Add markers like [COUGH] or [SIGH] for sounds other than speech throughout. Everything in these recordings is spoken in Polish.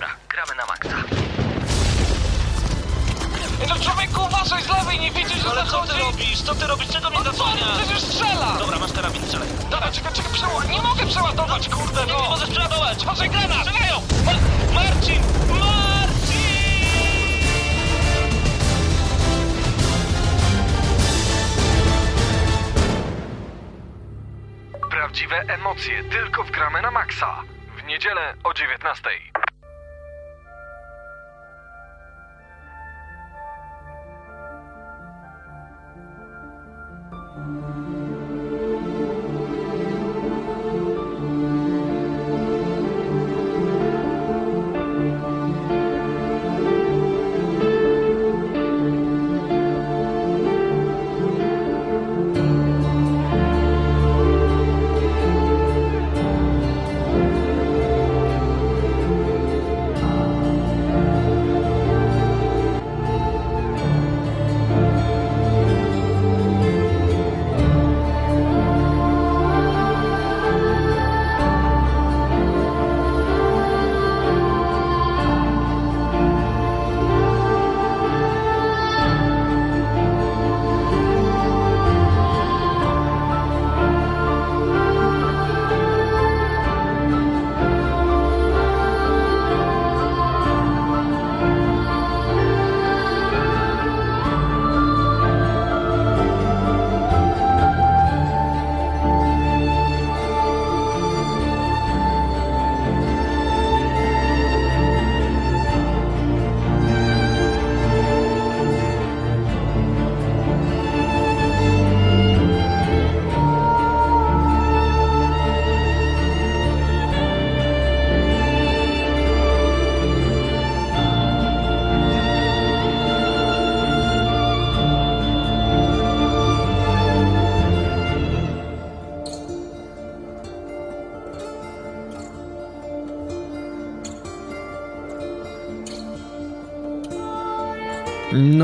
Dobra, gramy na maksa. No człowieku, uważaj z lewej, nie widzisz, że Ale co zachodzi? ty robisz? Co ty robisz? Czego mnie No co, zasłaniasz? przecież strzela! Dobra, masz karabin, strzelaj. Dobra, czekaj, czekaj, przeładować. Nie mogę przeładować, kurde, Nie, no! nie możesz przeładować! Uważaj, granat! Strzelają! Ma- Marcin! Marcin! Prawdziwe emocje tylko w gramy na maksa. W niedzielę o 19.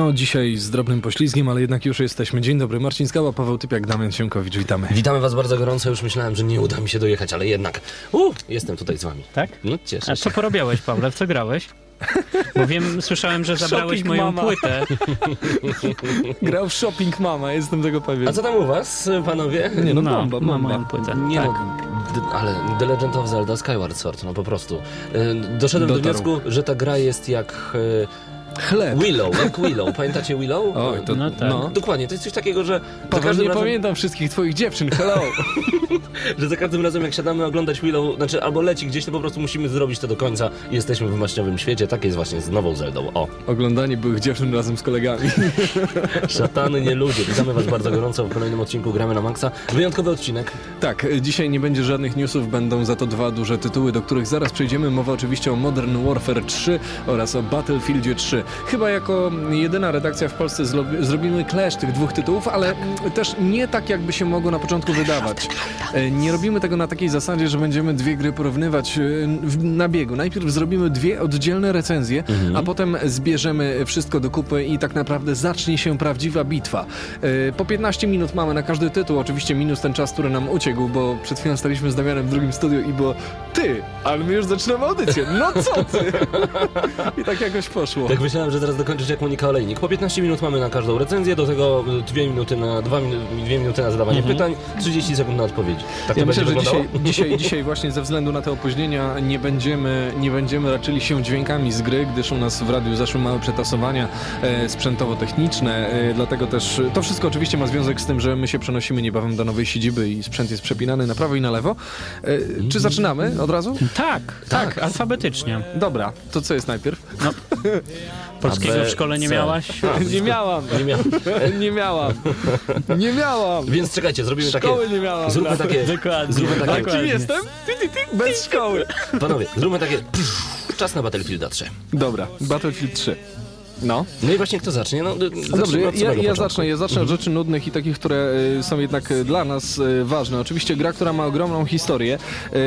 No, dzisiaj z drobnym poślizgiem, ale jednak już jesteśmy. Dzień dobry, Marcin Skała, Paweł Typiak, Damian Siemkowicz, witamy. Witamy Was bardzo gorąco. Już myślałem, że nie uda mi się dojechać, ale jednak uh, jestem tutaj z Wami. Tak? No cieszę A się. co porobiałeś, Pawle? W co grałeś? Bo wiem, [LAUGHS] słyszałem, że zabrałeś Shopping moją mama. płytę. [LAUGHS] Grał w Shopping Mama, jestem tego pewien. A co tam u Was, panowie? Nie no, No, bomba, bomba. moją płytę. Nie tak. no, ale The Legend of Zelda Skyward Sword, no po prostu. Y, Doszedłem do Dotarł. wniosku, że ta gra jest jak Chleb. y, Willow, jak Willow. Pamiętacie Willow? Oj, to, No tak. no. Dokładnie, to jest coś takiego, że za, Paweł, każdym nie razem, pamiętam wszystkich twoich dziewczyn, hello. [LAUGHS] że za każdym razem jak siadamy oglądać Willow, znaczy albo leci gdzieś, to po prostu musimy zrobić to do końca i jesteśmy w maśniowym świecie. Tak jest właśnie z nową Zeldą. O, Oglądanie byłych dziewczyn razem z kolegami. [LAUGHS] szatany nie ludzie. Witamy Was bardzo gorąco w kolejnym odcinku Gramy na Maxa. Wyjątkowy odcinek. Tak, e, dzisiaj nie będzie żadnych newsów, będą za to dwa duże tytuły, do których zaraz przejdziemy. Mowa oczywiście o Modern Warfare 3 oraz o Battlefieldzie 3. Chyba jako jedyna redakcja w Polsce zrobimy clash tych dwóch tytułów, ale mm, też nie tak, jakby się mogło na początku wydawać. E, Nie robimy tego na takiej zasadzie, że będziemy dwie gry porównywać e, na biegu. Najpierw zrobimy dwie oddzielne recenzje, a potem zbierzemy wszystko do kupy i tak naprawdę zacznie się prawdziwa bitwa. E, Po 15 minut mamy na każdy tytuł, oczywiście minus ten czas, który nam uciekł, bo przed chwilą staliśmy z Damianem w drugim studiu i było ty, ale my już zaczynamy audycję. No co ty? [LAUGHS] I tak jakoś poszło. Tak myślałem, że zaraz dokończysz jak Monika Olejnik. Po 15 minut mamy na każdą recenzję, do tego 2 minuty na, 2 minuty na zadawanie pytań, 30 sekund na odpowiedzi. Tak Ja to myślę, będzie że dzisiaj, dzisiaj, [LAUGHS] dzisiaj właśnie ze względu na te opóźnienia nie będziemy, nie będziemy raczyli się dźwiękami z gry, gdyż u nas w radiu zaszły małe przetasowania e, sprzętowo-techniczne, e, dlatego też to wszystko oczywiście ma związek z tym, że my się przenosimy niebawem do nowej siedziby i sprzęt jest przepinany na prawo i na lewo. E, czy zaczynamy od razu? Tak, tak, alfabetycznie. Dobra, to co jest najpierw? [LAUGHS] Polskiego A, w szkole nie miałaś? [LAUGHS] Nie miałam, Nie miałem. [LAUGHS] nie miałam, nie miałam. Więc czekajcie, zrobimy takie... Szkoły nie miałam. Zróbmy takie... Dokładnie. Zróbmy takie... A kim Dokładnie. jestem? Ty, ty, ty, bez szkoły. Panowie, zróbmy takie... Czas na Battlefielda 3. Dobra, Battlefield 3. No. No i właśnie kto zacznie? No, Dobrze, zacznijmy ja, ja, ja zacznę. Ja zacznę od rzeczy nudnych i takich, które y, są jednak y, dla nas y, ważne. Oczywiście gra, która ma ogromną historię,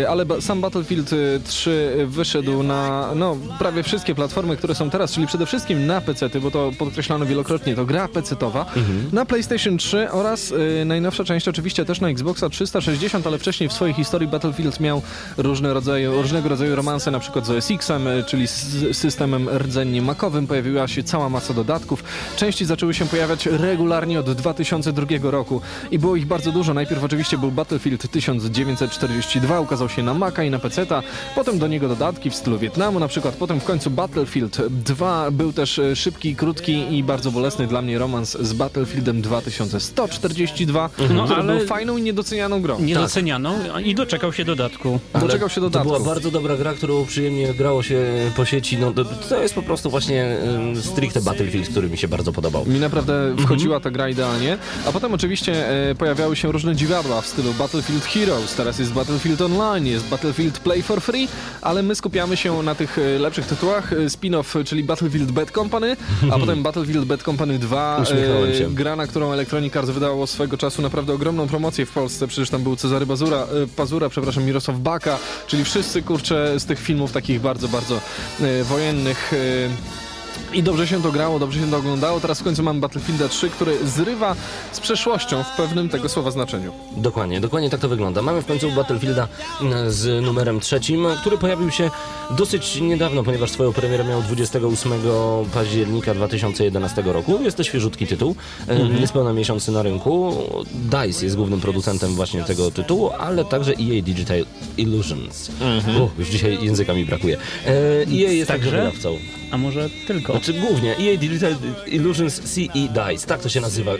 ale ba- sam Battlefield y, 3 wyszedł na no, prawie wszystkie platformy, które są teraz, czyli przede wszystkim na PC, bo to podkreślano wielokrotnie, to gra PC-towa, na PlayStation 3 oraz najnowsza część oczywiście też na Xboxa 360, ale wcześniej w swojej historii Battlefield miał różne rodzaju, różnego rodzaju romanse, na przykład z OS X-em, czyli z systemem rdzennie makowym. Pojawiła się cała masa dodatków. Części zaczęły się pojawiać regularnie od 2002 roku i było ich bardzo dużo. Najpierw oczywiście był Battlefield 1942, ukazał się na Maca i na PC-ta, potem do niego dodatki w stylu Wietnamu na przykład, potem w końcu Battlefield 2 był też e, szybki, krótki i bardzo bolesny dla mnie romans z Battlefieldem 2142, No, który ale- był fajną i niedocenianą grą. Niedocenianą i doczekał się dodatku. Ale Doczekał się To dodatków. była bardzo dobra gra, którą przyjemnie grało się po sieci. No, to, to jest po prostu właśnie stricte Battlefield, który mi się bardzo podobał. Mi naprawdę wchodziła ta gra idealnie. A potem oczywiście e, pojawiały się różne dziwadła w stylu Battlefield Heroes, teraz jest Battlefield Online, jest Battlefield Play for Free, ale my skupiamy się na tych e, lepszych tytułach. E, Spin-off, czyli Battlefield Bad Company, a [LAUGHS] potem Battlefield Bad Company 2, Uśmiechnąłem się. gra, na którą Electronic Arts wydało swego czasu naprawdę ogromną promocję w Polsce. Przecież tam był Cezary Bazura, e, Pazura, przepraszam, Mirosław Baka, czyli wszyscy, kurczę, z tych filmów takich bardzo, bardzo e, wojennych. E, i dobrze się to grało, dobrze się to oglądało. Teraz w końcu mamy Battlefielda 3, który zrywa z przeszłością w pewnym tego słowa znaczeniu. Dokładnie, dokładnie tak to wygląda. Mamy w końcu Battlefielda mm, z numerem trzecim, który pojawił się dosyć niedawno, ponieważ swoją premierę miał 28 października 2011 roku. Jest to świeżutki tytuł, mm niespełna miesiący na rynku. DICE jest głównym producentem właśnie tego tytułu, ale także EA Digital Illusions. Uch, już dzisiaj języka mi brakuje. E, EA jest także Także? wydawcą. A może tylko? Znaczy głównie EA Digital Illusions CE DICE, tak to się nazywa.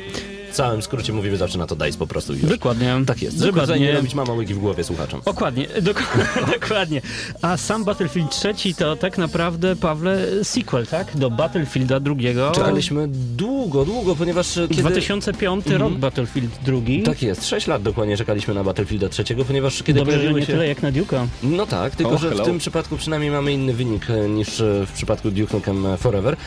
W całym skrócie mówimy zawsze na to DICE po prostu już. Dokładnie. Tak jest. Żeby nie robić mama łygi w głowie słuchaczom. Dokładnie, dok- [LAUGHS] dokładnie. A sam Battlefield 3 to tak naprawdę, Pawle, sequel, tak? Do Battlefielda drugiego. Czekaliśmy długo, długo, ponieważ e, kiedy... 2005 rok Battlefield drugi. Tak jest, 6 lat dokładnie czekaliśmy na Battlefielda trzeciego, ponieważ kiedy Dobrze, że pojawiły nie się... tyle jak na Duke'a. No tak, tylko O, że w hello. tym przypadku przynajmniej mamy inny wynik e, niż e, w przypadku Duke Nukem Forever.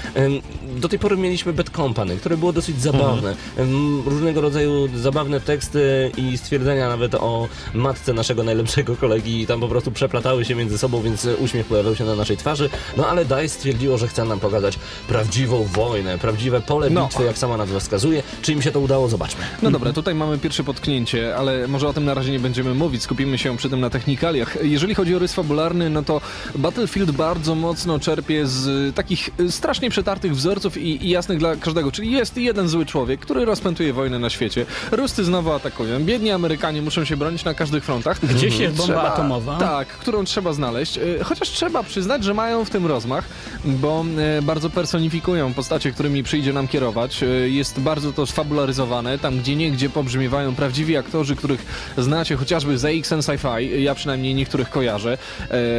Do tej pory mieliśmy Bad Company, które było dosyć zabawne. Em, Różnego rodzaju zabawne teksty i stwierdzenia nawet o matce naszego najlepszego kolegi i tam po prostu przeplatały się między sobą, więc uśmiech pojawiał się na naszej twarzy. No ale DICE stwierdziło, że chce nam pokazać prawdziwą wojnę, prawdziwe pole No. bitwy, jak sama nazwa wskazuje. Czy im się to udało? Zobaczmy. No dobra, tutaj mamy pierwsze potknięcie, ale może o tym na razie nie będziemy mówić, skupimy się przy tym na technikaliach. Jeżeli chodzi o rys fabularny, no to Battlefield bardzo mocno czerpie z takich strasznie przetartych wzorców i, i jasnych dla każdego, czyli jest jeden zły człowiek, który rozpętuje wojnę na świecie, Rusty znowu atakują, biedni Amerykanie muszą się bronić na każdych frontach. Gdzieś jest bomba Trzeba- atomowa. Tak, którą trzeba znaleźć. Y, Chociaż trzeba przyznać, że mają w tym rozmach, bo y, bardzo personifikują postacie, którymi przyjdzie nam kierować. Y, Jest bardzo to sfabularyzowane. Tam gdzie niegdzie pobrzmiewają prawdziwi aktorzy, których znacie chociażby z AXN Sci-Fi. Ja przynajmniej niektórych kojarzę.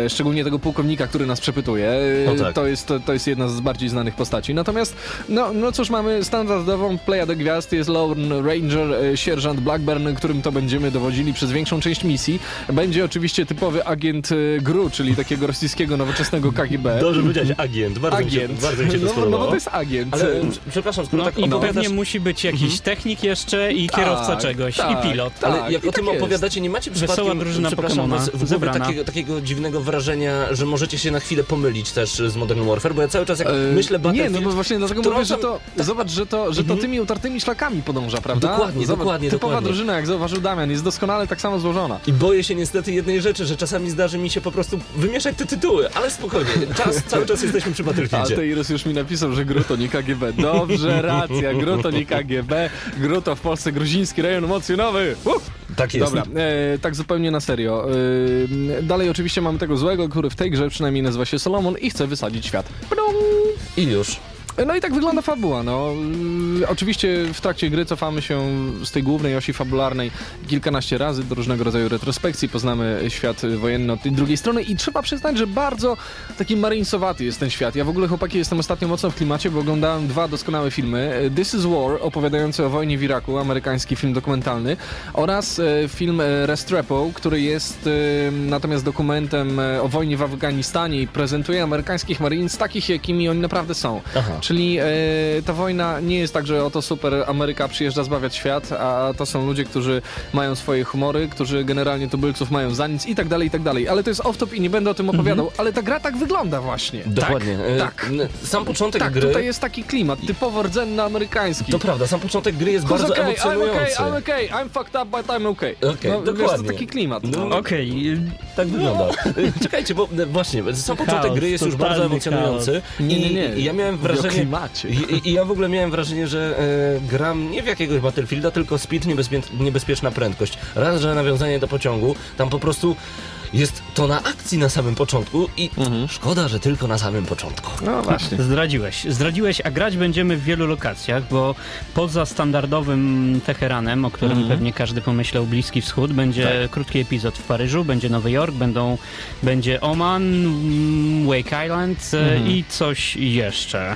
Szczególnie tego pułkownika, który nas przepytuje. E, O tak. To jest, to, to jest jedna z bardziej znanych postaci. Natomiast, no, no cóż, mamy standardową plejadę gwiazd. Jest Lone Ranger, e, sierżant Blackburn, którym to będziemy dowodzili przez większą część misji. Będzie oczywiście typowy agent e, GRU, czyli takiego rosyjskiego nowoczesnego KGB. Dobrze powiedzieć, agent. Bardzo mi się, agent. bardzo mi się to no, no spodobało. bo to jest agent. Ale przepraszam, skoro No tak i opowiadasz... pewnie musi być jakiś technik jeszcze i Tak, kierowca czegoś tak, i pilot. tak. Ale jak o tym tak opowiadacie, nie macie przypadkiem, drużyna przepraszam w takiego, takiego dziwnego wrażenia, że możecie się na chwilę pomylić też z Modern Warfare, bo ja cały czas jak E, myślę Nie, Battlefield... no bo właśnie dlatego mówię, że to, zobacz, że to, że to tymi utartymi szlakami podąża, prawda? Dokładnie, Zobacz, dokładnie, Typowa dokładnie. drużyna, jak zauważył Damian, jest doskonale tak samo złożona. I boję się niestety jednej rzeczy, że czasami zdarzy mi się po prostu wymieszać te tytuły, ale spokojnie, czas, cały czas jesteśmy przy A Battlefieldzie. Teirus już mi napisał, że Gru to nie KGB. Dobrze, racja, Gru to nie KGB. Gru to w Polsce gruziński rejon emocjonowy. Uh! Tak jest. Dobra, e, tak zupełnie na serio. E, dalej oczywiście mamy tego złego, który w tej grze przynajmniej nazywa się Solomon i chce wysadzić świat. I już. No i tak wygląda fabuła. No. Yy, Oczywiście w trakcie gry cofamy się z tej głównej osi fabularnej kilkanaście razy do różnego rodzaju retrospekcji. Poznamy świat wojenny od tej drugiej strony i trzeba przyznać, że bardzo taki marinesowaty jest ten świat. Ja w ogóle, chłopaki, jestem ostatnio mocno w klimacie, bo oglądałem dwa doskonałe filmy. This is War, opowiadający o wojnie w Iraku, amerykański film dokumentalny oraz e, film Restrepo, który jest natomiast dokumentem o wojnie w Afganistanie i prezentuje amerykańskich marines takich, jakimi oni naprawdę są. Aha. Czyli e, ta wojna nie jest tak, że oto super Ameryka przyjeżdża zbawiać świat, a to są ludzie, którzy mają swoje humory, którzy generalnie tubylców mają za nic i tak dalej, i tak dalej. Ale to jest off-top i nie będę o tym opowiadał, ale ta gra tak wygląda właśnie. Dokładnie. E, Tak, Sam początek tak, gry... tutaj jest taki klimat, typowo rdzenno-amerykański. To prawda, sam początek gry jest Who's bardzo okay, I'm okay, emocjonujący. I'm okay, I'm fucked up, but I'm okay. Okej, no, Wiesz, to dokładnie. taki klimat. No, Okej, Tak wygląda. [LAUGHS] Czekajcie, bo właśnie, sam początek Chaos, gry jest już bardzo emocjonujący. Nie, nie, I, nie. I ja miałem wrażenie... klimacie. I, I ja w ogóle miałem wrażenie, że e, gram nie w jakiegoś Battlefielda, tylko speed, niebezpie, niebezpieczna prędkość. Raz, że nawiązanie do pociągu, tam po prostu jest to na akcji na samym początku i szkoda, że tylko na samym początku. No właśnie. Zdradziłeś. Zdradziłeś, a grać będziemy w wielu lokacjach, bo poza standardowym Teheranem, o którym Mhm. pewnie każdy pomyślał Bliski Wschód, będzie Tak. krótki epizod w Paryżu, będzie Nowy Jork, będą, będzie Oman, mm, Wake Island e, Mhm. i coś jeszcze.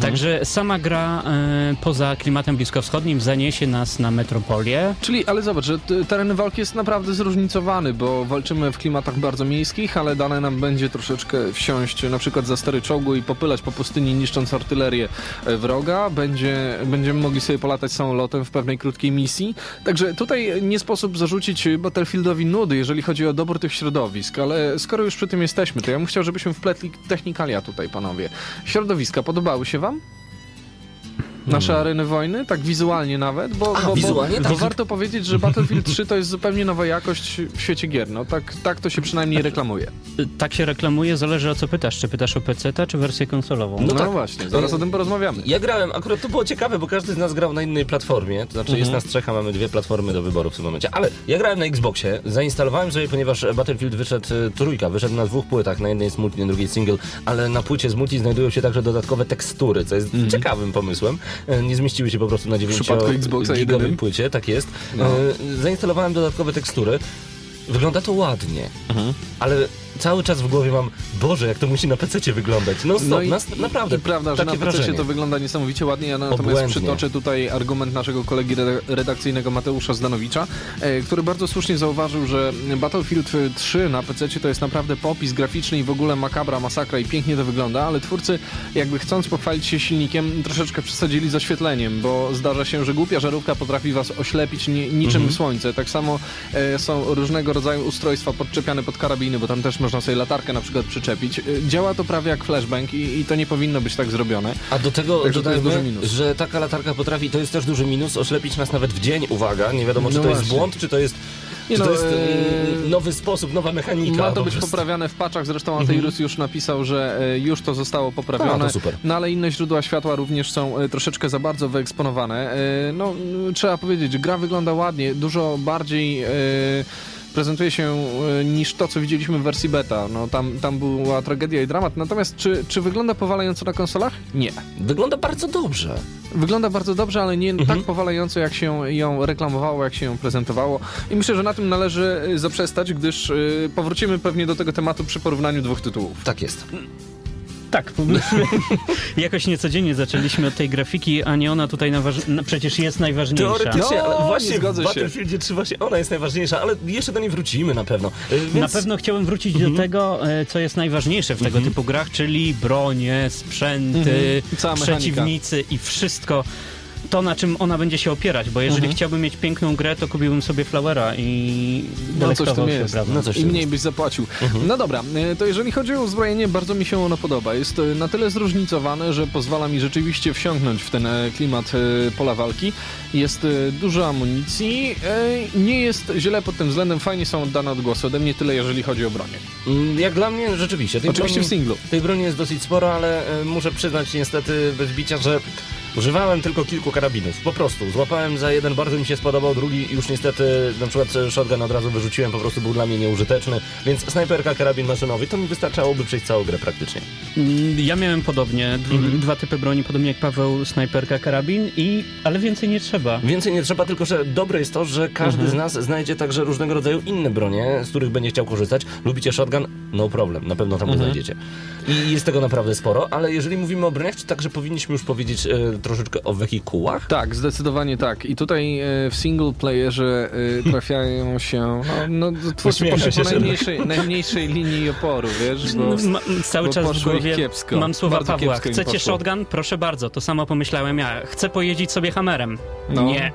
Także sama gra e, poza klimatem bliskowschodnim zaniesie nas na metropolię. Czyli, ale zobacz, że teren walki jest naprawdę zróżnicowany, bo walczymy w klimatach bardzo miejskich, ale dane nam będzie troszeczkę wsiąść na przykład za stary czołgu i popylać po pustyni niszcząc artylerię e, wroga. Będzie, będziemy mogli sobie polatać samolotem w pewnej krótkiej misji. Także tutaj nie sposób zarzucić Battlefieldowi nudy, jeżeli chodzi o dobór tych środowisk, ale skoro już przy tym jesteśmy, to ja bym chciał, żebyśmy wpletli technikalia tutaj, panowie. Środowiska podobały się wam? Nasze areny wojny, tak wizualnie nawet, bo, A, bo, wizualnie bo, tak. bo warto powiedzieć, że Battlefield 3 to jest zupełnie nowa jakość w świecie gier. No, tak, tak to się przynajmniej reklamuje. E, Tak się reklamuje, zależy o co pytasz. Czy pytasz o PC, czy wersję konsolową? No, No tak. właśnie, zaraz o tym porozmawiamy. Ja grałem, akurat to było ciekawe, bo każdy z nas grał na innej platformie, to znaczy jest nas trzech, a mamy dwie platformy do wyboru w tym momencie, ale ja grałem na Xboxie, zainstalowałem sobie, ponieważ Battlefield wyszedł e, trójka, wyszedł na dwóch płytach, na jednej jest multi, na drugiej single, ale na płycie z multi znajdują się także dodatkowe tekstury, co jest ciekawym pomysłem. E, Nie zmieściły się po prostu na 9 przypadku Xboxa gigowej płycie, tak jest. No. E, Zainstalowałem dodatkowe tekstury. Wygląda to ładnie, ale cały czas w głowie mam, Boże, jak to musi na PC wyglądać. No stop, No i- nas, naprawdę. I prawda, że na PC to wygląda niesamowicie ładnie. Ja natomiast Obłędnie. przytoczę tutaj argument naszego kolegi reda- redakcyjnego Mateusza Zdanowicza, e, który bardzo słusznie zauważył, że Battlefield 3 na PC to jest naprawdę popis graficzny i w ogóle makabra, masakra i pięknie to wygląda, ale twórcy jakby chcąc pochwalić się silnikiem troszeczkę przesadzili z oświetleniem, bo zdarza się, że głupia żarówka potrafi was oślepić ni niczym Mhm. słońce. Tak samo e, są różnego rodzaju ustrojstwa podczepiane pod karabiny, bo tam też można sobie latarkę na przykład przyczepić. E, Działa to prawie jak flashbang i, i to nie powinno być tak zrobione. A do tego Także to jest dodajmy, duży minus. że taka latarka potrafi, to jest też duży minus, oślepić nas nawet w dzień, uwaga, nie wiadomo czy No to jest właśnie. błąd, czy to jest, Nie czy to no, jest e, mm, nowy sposób, nowa mechanika. Ma to po być prostu. poprawiane w paczach, zresztą Ateirus już napisał, że już to zostało poprawione. A, to super. No ale inne źródła światła również są troszeczkę za bardzo wyeksponowane. No, trzeba powiedzieć, gra wygląda ładnie, dużo bardziej e, prezentuje się e, niż to, co widzieliśmy w wersji beta. No, tam, tam była tragedia i dramat. Natomiast czy, czy wygląda powalająco na konsolach? Nie. Wygląda bardzo dobrze. Wygląda bardzo dobrze, ale nie Mhm. tak powalająco, jak się ją reklamowało, jak się ją prezentowało. I myślę, że na tym należy y, zaprzestać, gdyż y, powrócimy pewnie do tego tematu przy porównaniu dwóch tytułów. Tak jest. Tak, [LAUGHS] jakoś niecodziennie zaczęliśmy od tej grafiki, a nie ona tutaj naważ... no, przecież jest najważniejsza. Teoretycznie, No, ale nie właśnie zgodzę w się. Battlefieldzie 3 właśnie ona jest najważniejsza, ale jeszcze do niej wrócimy na pewno. E, Więc... Na pewno chciałem wrócić Mhm. do tego, e, co jest najważniejsze w tego typu grach, czyli bronie, sprzęty, Mhm. Przeciwnicy i wszystko. To, na czym ona będzie się opierać, bo jeżeli Mhm. chciałbym mieć piękną grę, to kupiłbym sobie Flowera i No coś tym jest. prawdą. No coś I mniej jest. byś zapłacił. No dobra, y, to jeżeli chodzi o uzbrojenie, bardzo mi się ono podoba. Jest y, na tyle zróżnicowane, że pozwala mi rzeczywiście wsiąknąć w ten e, klimat e, pola walki. Jest dużo amunicji, e, nie jest źle pod tym względem, fajnie są oddane odgłosy. Ode mnie tyle, jeżeli chodzi o bronię. Mm, Jak dla mnie rzeczywiście. Tej Oczywiście broni, w singlu. Tej broni jest dosyć sporo, ale e, muszę przyznać niestety bez bicia, że używałem tylko kilku karabinów. Po prostu. Złapałem za jeden, bardzo mi się spodobał, drugi już niestety, na przykład e, shotgun od razu wyrzuciłem, po prostu był dla mnie nieużyteczny, więc snajperka, karabin maszynowy, to mi wystarczałoby przejść całą grę praktycznie. Mm, Ja miałem podobnie, d- Mhm. dwa typy broni, podobnie jak Paweł, snajperka, karabin, i, ale więcej nie trzeba. Więcej nie trzeba, tylko że dobre jest to, że każdy z nas znajdzie także różnego rodzaju inne bronie, z których będzie chciał korzystać. Lubicie shotgun? No problem, na pewno tam go znajdziecie. I jest tego naprawdę sporo, ale jeżeli mówimy o broniach, to także powinniśmy już powiedzieć e, troszeczkę o wehikułach? Tak, zdecydowanie tak. I tutaj e, w single playerze e, [LAUGHS] trafiają się, no, no twórcy poszli się po najmniejszej, najmniejszej linii oporu, wiesz, bo... Ma, cały bo czas w głowie kiepsko. mam słowa Bardzo Pawła. Chcecie shotgun? Proszę bardzo, to samo pomyślałem ja. Chcę pojeździć sobie hammerem. No. Nie.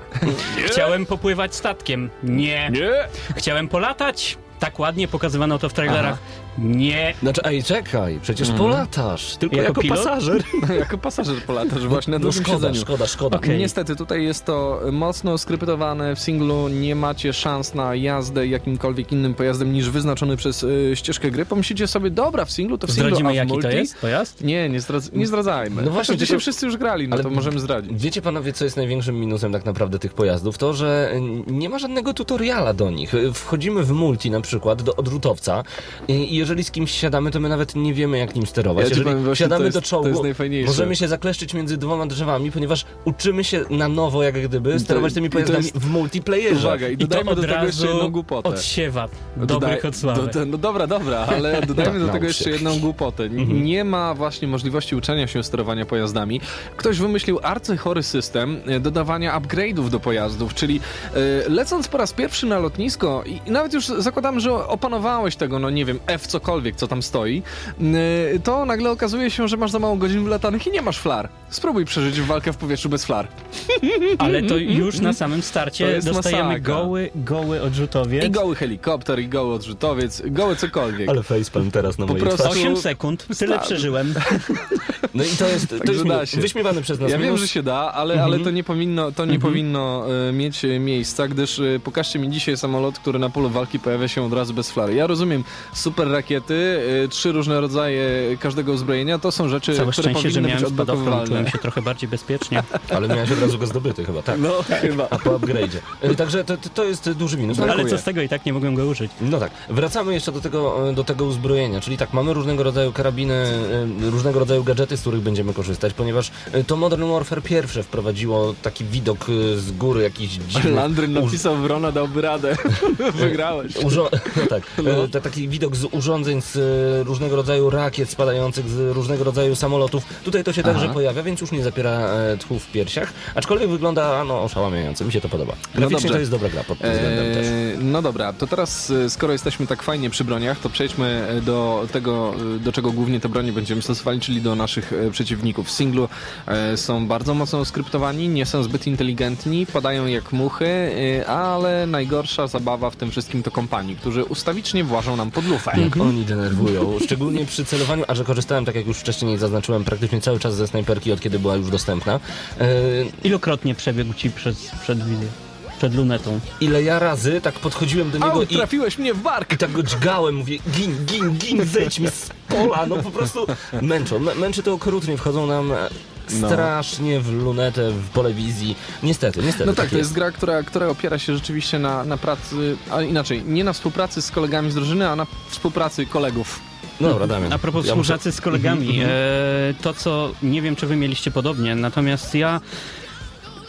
Chciałem popływać statkiem. Nie. Nie! Chciałem polatać. Tak ładnie pokazywano to w trailerach. Nie. Znaczy, ej, czekaj, przecież polatasz, tylko Jako jako, pilot? pasażer. [LAUGHS] jako pasażer polatasz właśnie na No szkoda, siedzeniu. szkoda, szkoda. Okej. Niestety tutaj jest to mocno skryptowane w singlu, nie macie szans na jazdę jakimkolwiek innym pojazdem niż wyznaczony przez y, ścieżkę gry. Pomyślicie sobie, dobra, w singlu to w singlu, a Zdradzimy w jaki multi? to jest pojazd? Nie, nie, zdradz, nie zdradzajmy. No właśnie, tylko- dzisiaj wszyscy już grali, no Ale- to możemy zdradzić. Wiecie panowie, co jest największym minusem tak naprawdę tych pojazdów? To, że nie ma żadnego tutoriala do nich. Wchodzimy w multi na przykład do odrzutowca i jeżeli z kimś siadamy, to my nawet nie wiemy jak nim sterować. Ja jeżeli powiem, siadamy jest- do czołgu, to jest najfajniejsze. możemy się zakleszczyć między dwoma drzewami, ponieważ uczymy się na nowo jak gdyby sterować tymi i pojazdami jest- w multiplayerze. Uwaga, i I to dodajmy od do tego jeszcze jedną głupotę. odsiewa Dodaj- dobrych od słabych. do- do- No dobra, dobra, ale [LAUGHS] dodajmy do Tak, tego jeszcze jedną głupotę. N- Nie ma właśnie możliwości uczenia się sterowania pojazdami. Ktoś wymyślił arcychory system e, dodawania upgrade'ów do pojazdów, czyli e, lecąc po raz pierwszy na lotnisko i, i nawet już zakładam, że opanowałeś tego, no nie wiem, F cokolwiek, co tam stoi, e, to nagle okazuje się, że masz za mało godzin wlatanych i nie masz flar. Spróbuj przeżyć walkę w powietrzu bez flar. Ale to już na samym starcie dostajemy masakra. goły, goły odrzutowiec. I goły helikopter, i goły odrzutowiec, goły cokolwiek. Ale facepalm teraz na Po mojej prostu- twarzy. 8 sekund, tyle Tak. przeżyłem. [LAUGHS] No i to jest, to Także jest da się. wyśmiewany przez nas Ja wiem, minus. że się da, ale, Mhm. ale to nie powinno, to nie powinno e, mieć e, miejsca, gdyż e, pokażcie mi dzisiaj samolot, który na polu walki pojawia się od razu bez flary. Ja rozumiem, super rakiety, e, trzy różne rodzaje każdego uzbrojenia, to są rzeczy, Całe które że powinny miałem być spadochron, czułem się trochę bardziej bezpiecznie. [LAUGHS] Ale miałeś od razu go zdobyty chyba, tak. No, chyba. A po upgrade'zie. E, Także to, to- jest duży minus. No, Ale co z tego i tak nie mogłem go użyć. No tak, wracamy jeszcze do tego, e, do tego uzbrojenia, czyli tak, mamy różnego rodzaju karabiny, e, różnego rodzaju gadżety, z których będziemy korzystać, ponieważ to Modern Warfare pierwsze wprowadziło taki widok z góry jakiś dziwny. Landryn napisał Wrona, dałby radę. [LAUGHS] [LAUGHS] Wygrałeś. Urzo- no tak, to taki widok z urządzeń, z różnego rodzaju rakiet spadających, z różnego rodzaju samolotów. Tutaj to się także pojawia, więc już nie zapiera e, tchu w piersiach, aczkolwiek wygląda no, oszałamiająco, mi się to podoba. Graficznie dobrze. to jest dobra gra pod tym względem też. Eee, no dobra, to teraz e, skoro jesteśmy tak fajnie przy broniach, to przejdźmy e, do tego, e, do czego głównie te broni będziemy stosowali, czyli do naszych e, przeciwników. W singlu e, są bardzo mocno skryptowani, nie są zbyt inteligentni, padają jak muchy, e, ale najgorsza zabawa w tym wszystkim to kompanii, którzy ustawicznie włażą nam pod lufę. Jak oni denerwują, szczególnie przy celowaniu, a że korzystałem, tak jak już wcześniej zaznaczyłem, praktycznie cały czas ze snajperki, od kiedy była już dostępna. E, Ilokrotnie przebiegł ci przez, przed wizję, przed lunetą. ile ja razy tak podchodziłem do niego Au, i, trafiłeś mnie w bark! i tak go dźgałem, mówię gin, gin, gin, zejdź mi z pola, no po prostu męczą. Mę- Męczy to okrutnie, wchodzą nam e, No. strasznie w lunetę, w pole wizji. Niestety, niestety. No tak, to jest gra, która, która opiera się rzeczywiście na, na pracy, a inaczej, nie na współpracy z kolegami z drużyny, a na współpracy kolegów. Dobra, Damian. A propos ja muszę- współpracy z kolegami, e, to co nie wiem, czy wy mieliście podobnie, natomiast ja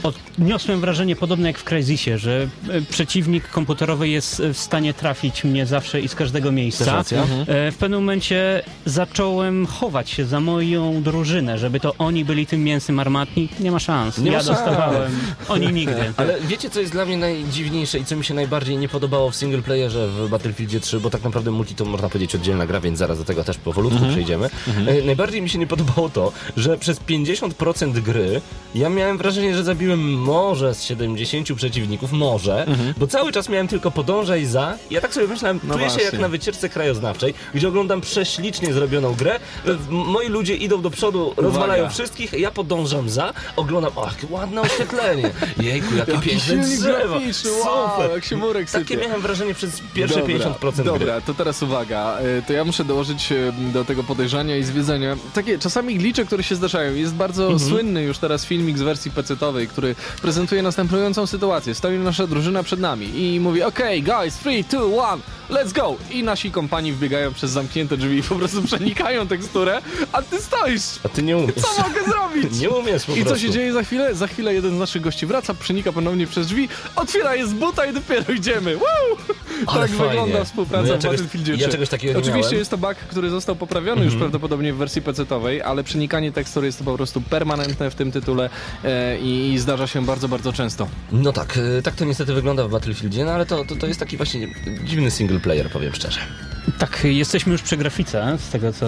odniosłem wrażenie podobne jak w Crysisie, że e, przeciwnik komputerowy jest e, w stanie trafić mnie zawsze i z każdego miejsca. racja. E, W pewnym momencie zacząłem chować się za moją drużynę, żeby to oni byli tym mięsem armatni. Nie ma szans. Nie ma ja szans. dostawałem, oni nigdy. [LAUGHS] Ale wiecie, co jest dla mnie najdziwniejsze i co mi się najbardziej nie podobało w single playerze w Battlefieldzie 3, bo tak naprawdę multi to można powiedzieć oddzielna gra, więc zaraz do tego też powolutku Mhm. przejdziemy. E, najbardziej mi się nie podobało to, że przez 50% gry ja miałem wrażenie, że zabiłem może z 70 przeciwników, może, bo cały czas miałem tylko podążaj za. Ja tak sobie myślałem, Mhm. No czuję się właśnie. jak na wycieczce krajoznawczej, gdzie oglądam prześlicznie zrobioną grę. E, Moi ludzie idą do przodu, rozwalają wszystkich, ja podążam za, oglądam, ach, jakie ładne oświetlenie. Jejku, jakie Jaki piękne graficzny, wow, jak się murek Takie sypie. miałem wrażenie przez pierwsze Dobra, 50% gry. Dobra, to teraz uwaga. E, To ja muszę dołożyć e, do tego podejrzenia i zwiedzenia. Takie czasami glicze, które się zdarzają. Jest bardzo Mhm. słynny już teraz filmik z wersji PC-owej, który prezentuje następującą sytuację. Stoi nasza drużyna przed nami i mówi okej, guys, 3, 2, 1, let's go! I nasi kompani wbiegają przez zamknięte drzwi i po prostu [LAUGHS] przenikają teksturę, a ty stoisz! A ty nie umiesz. Co mogę zrobić? [LAUGHS] Nie umiesz po I co się dzieje za chwilę? Za chwilę jeden z naszych gości wraca, przenika ponownie przez drzwi, otwiera je z buta i dopiero idziemy. Woo! Ale tak fajnie. wygląda współpraca No ja w czegoś- Battlefieldzie 3. ja czegoś takiego Oczywiście miałem. Mhm. jest to bug, który został poprawiony już prawdopodobnie w wersji PC-owej, ale przenikanie tekstur jest to po prostu permanentne w tym tytule e, i, i zdarza się bardzo, bardzo często. No tak, y, tak to niestety wygląda w Battlefieldzie, no ale to, to, to jest taki właśnie dziwny single player, powiem szczerze. Tak, jesteśmy już przy grafice, z tego co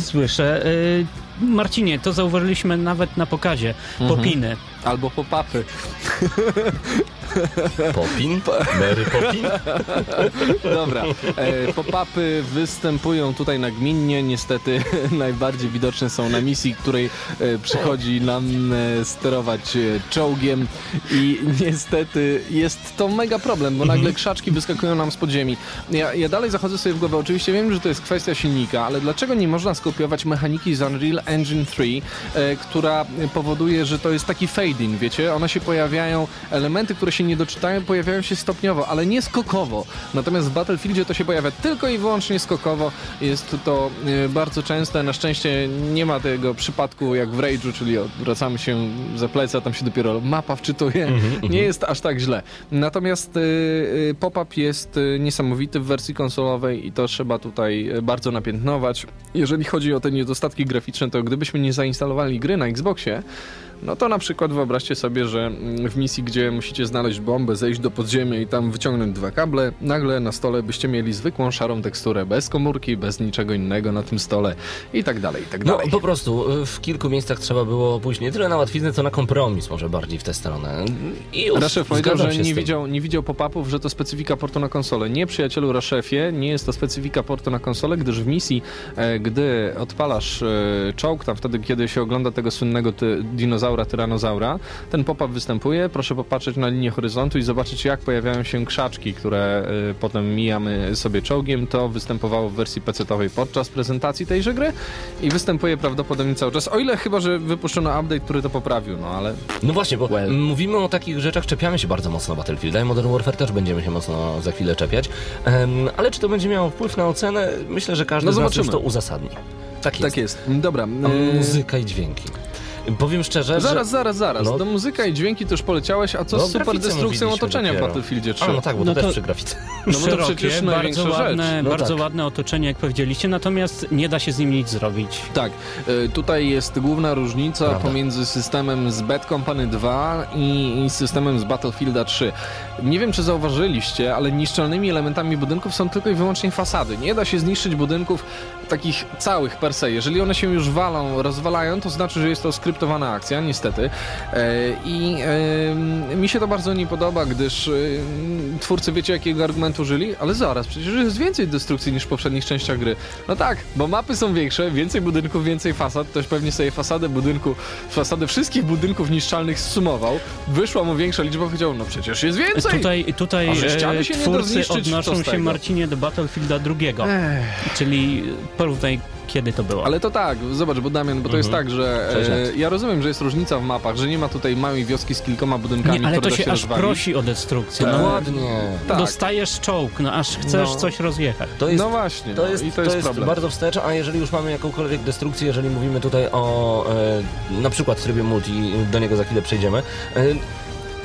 słyszę. Y, Marcinie, to zauważyliśmy nawet na pokazie. Popiny. Albo pop-upy. Popin? [LAUGHS] Mary Popin? Dobra. E, pop-upy występują tutaj nagminnie. Niestety [LAUGHS] najbardziej widoczne są na misji, której e, przychodzi nam e, sterować e, czołgiem i [LAUGHS] niestety jest to mega problem, bo nagle krzaczki wyskakują nam z podziemi. Ja, ja dalej zachodzę sobie w głowę. Oczywiście wiem, że to jest kwestia silnika, ale dlaczego nie można skopiować mechaniki z Unreal Engine 3, e, która powoduje, że to jest taki wiecie? One się pojawiają, elementy, które się nie doczytają, pojawiają się stopniowo, ale nie skokowo. Natomiast w Battlefieldzie to się pojawia tylko i wyłącznie skokowo. Jest to e, bardzo częste. Na szczęście nie ma tego przypadku jak w Rage'u, czyli odwracamy się za plecy, a tam się dopiero mapa wczytuje. Nie jest aż tak źle. Natomiast e, e, pop-up jest niesamowity w wersji konsolowej i to trzeba tutaj bardzo napiętnować. Jeżeli chodzi o te niedostatki graficzne, to gdybyśmy nie zainstalowali gry na Xboxie, no to na przykład wyobraźcie sobie, że mm, w misji, gdzie musicie znaleźć bombę, zejść do podziemia i tam wyciągnąć dwa kable, nagle na stole byście mieli zwykłą szarą teksturę, bez komórki, bez niczego innego na tym stole i tak dalej, i tak No dalej. po prostu y, w kilku miejscach trzeba było pójść nie tyle na łatwiznę, co na kompromis może bardziej w tę stronę. I już Raszef powiedział, że nie widział, nie widział pop-upów, że to specyfika portu na konsolę. Nie, przyjacielu Raszefie, nie jest to specyfika portu na konsolę, gdyż w misji, e, gdy odpalasz e, czołg, tam wtedy, kiedy się ogląda tego słynnego ty, dinozaura, tyranozaura, ten pop-up występuje. Proszę popatrzeć na linię horyzontu i zobaczyć, jak pojawiają się krzaczki, które e, potem mijamy sobie czołgiem. To występowało w wersji PC-owej podczas prezentacji tejże gry i występuje prawdopodobnie cały czas. O ile chyba, że wypuszczono update, który to poprawił, no ale No właśnie, bo Well. mówimy o takich rzeczach, czepiamy się bardzo mocno Battlefielda i Modern Warfare też będziemy się mocno za chwilę czepiać. Em, ale czy to będzie miało wpływ na ocenę? Myślę, że każdy No z nas to uzasadni. Tak jest. tak jest. Dobra. A e, muzyka i dźwięki. Powiem szczerze, Zaraz, że... zaraz, zaraz. No. Do muzyka i dźwięki to już poleciałeś, a co No, z super destrukcją otoczenia w dopiero. Battlefieldzie 3? A, no tak, bo No to, to- też przy grafice. No bo to przecież bardzo ładne. No bardzo tak. ładne otoczenie, jak powiedzieliście, natomiast nie da się z nim nic zrobić. Tak, e, tutaj jest główna różnica Prawda. pomiędzy systemem z Bad Company 2 i, i systemem z Battlefielda 3. Nie wiem, czy zauważyliście, ale niszczalnymi elementami budynków są tylko i wyłącznie fasady. Nie da się zniszczyć budynków takich całych per se. Jeżeli one się już walą, rozwalają, to znaczy, że jest to skryptowana akcja, niestety. E, I mi się to bardzo nie podoba, gdyż e, twórcy wiecie jakiego argumentu użyli? Ale zaraz, przecież jest więcej destrukcji niż w poprzednich częściach gry. No tak, bo mapy są większe, więcej budynków, więcej fasad. Ktoś pewnie sobie fasadę budynku, fasadę wszystkich budynków niszczalnych zsumował. Wyszła mu większa liczba, powiedział, no przecież jest więcej. Tutaj, tutaj A e, się nie twórcy zniszczyć, odnoszą się? Marcinie, do Battlefielda drugiego, czyli porównaj, kiedy to było. Ale to tak, zobacz, bo Damian, bo to jest tak, że e, ja rozumiem, że jest różnica w mapach, że nie ma tutaj małej wioski z kilkoma budynkami, nie, ale które to da się się aż rozwalić. prosi o destrukcję. No, Dokładnie. Tak. Dostajesz czołg, no aż chcesz No. coś rozjechać. To jest, no właśnie, to no, jest, i to jest, problem. bardzo wstecz, a jeżeli już mamy jakąkolwiek destrukcję, jeżeli mówimy tutaj o e, na przykład trybie multi, do niego za chwilę przejdziemy, e,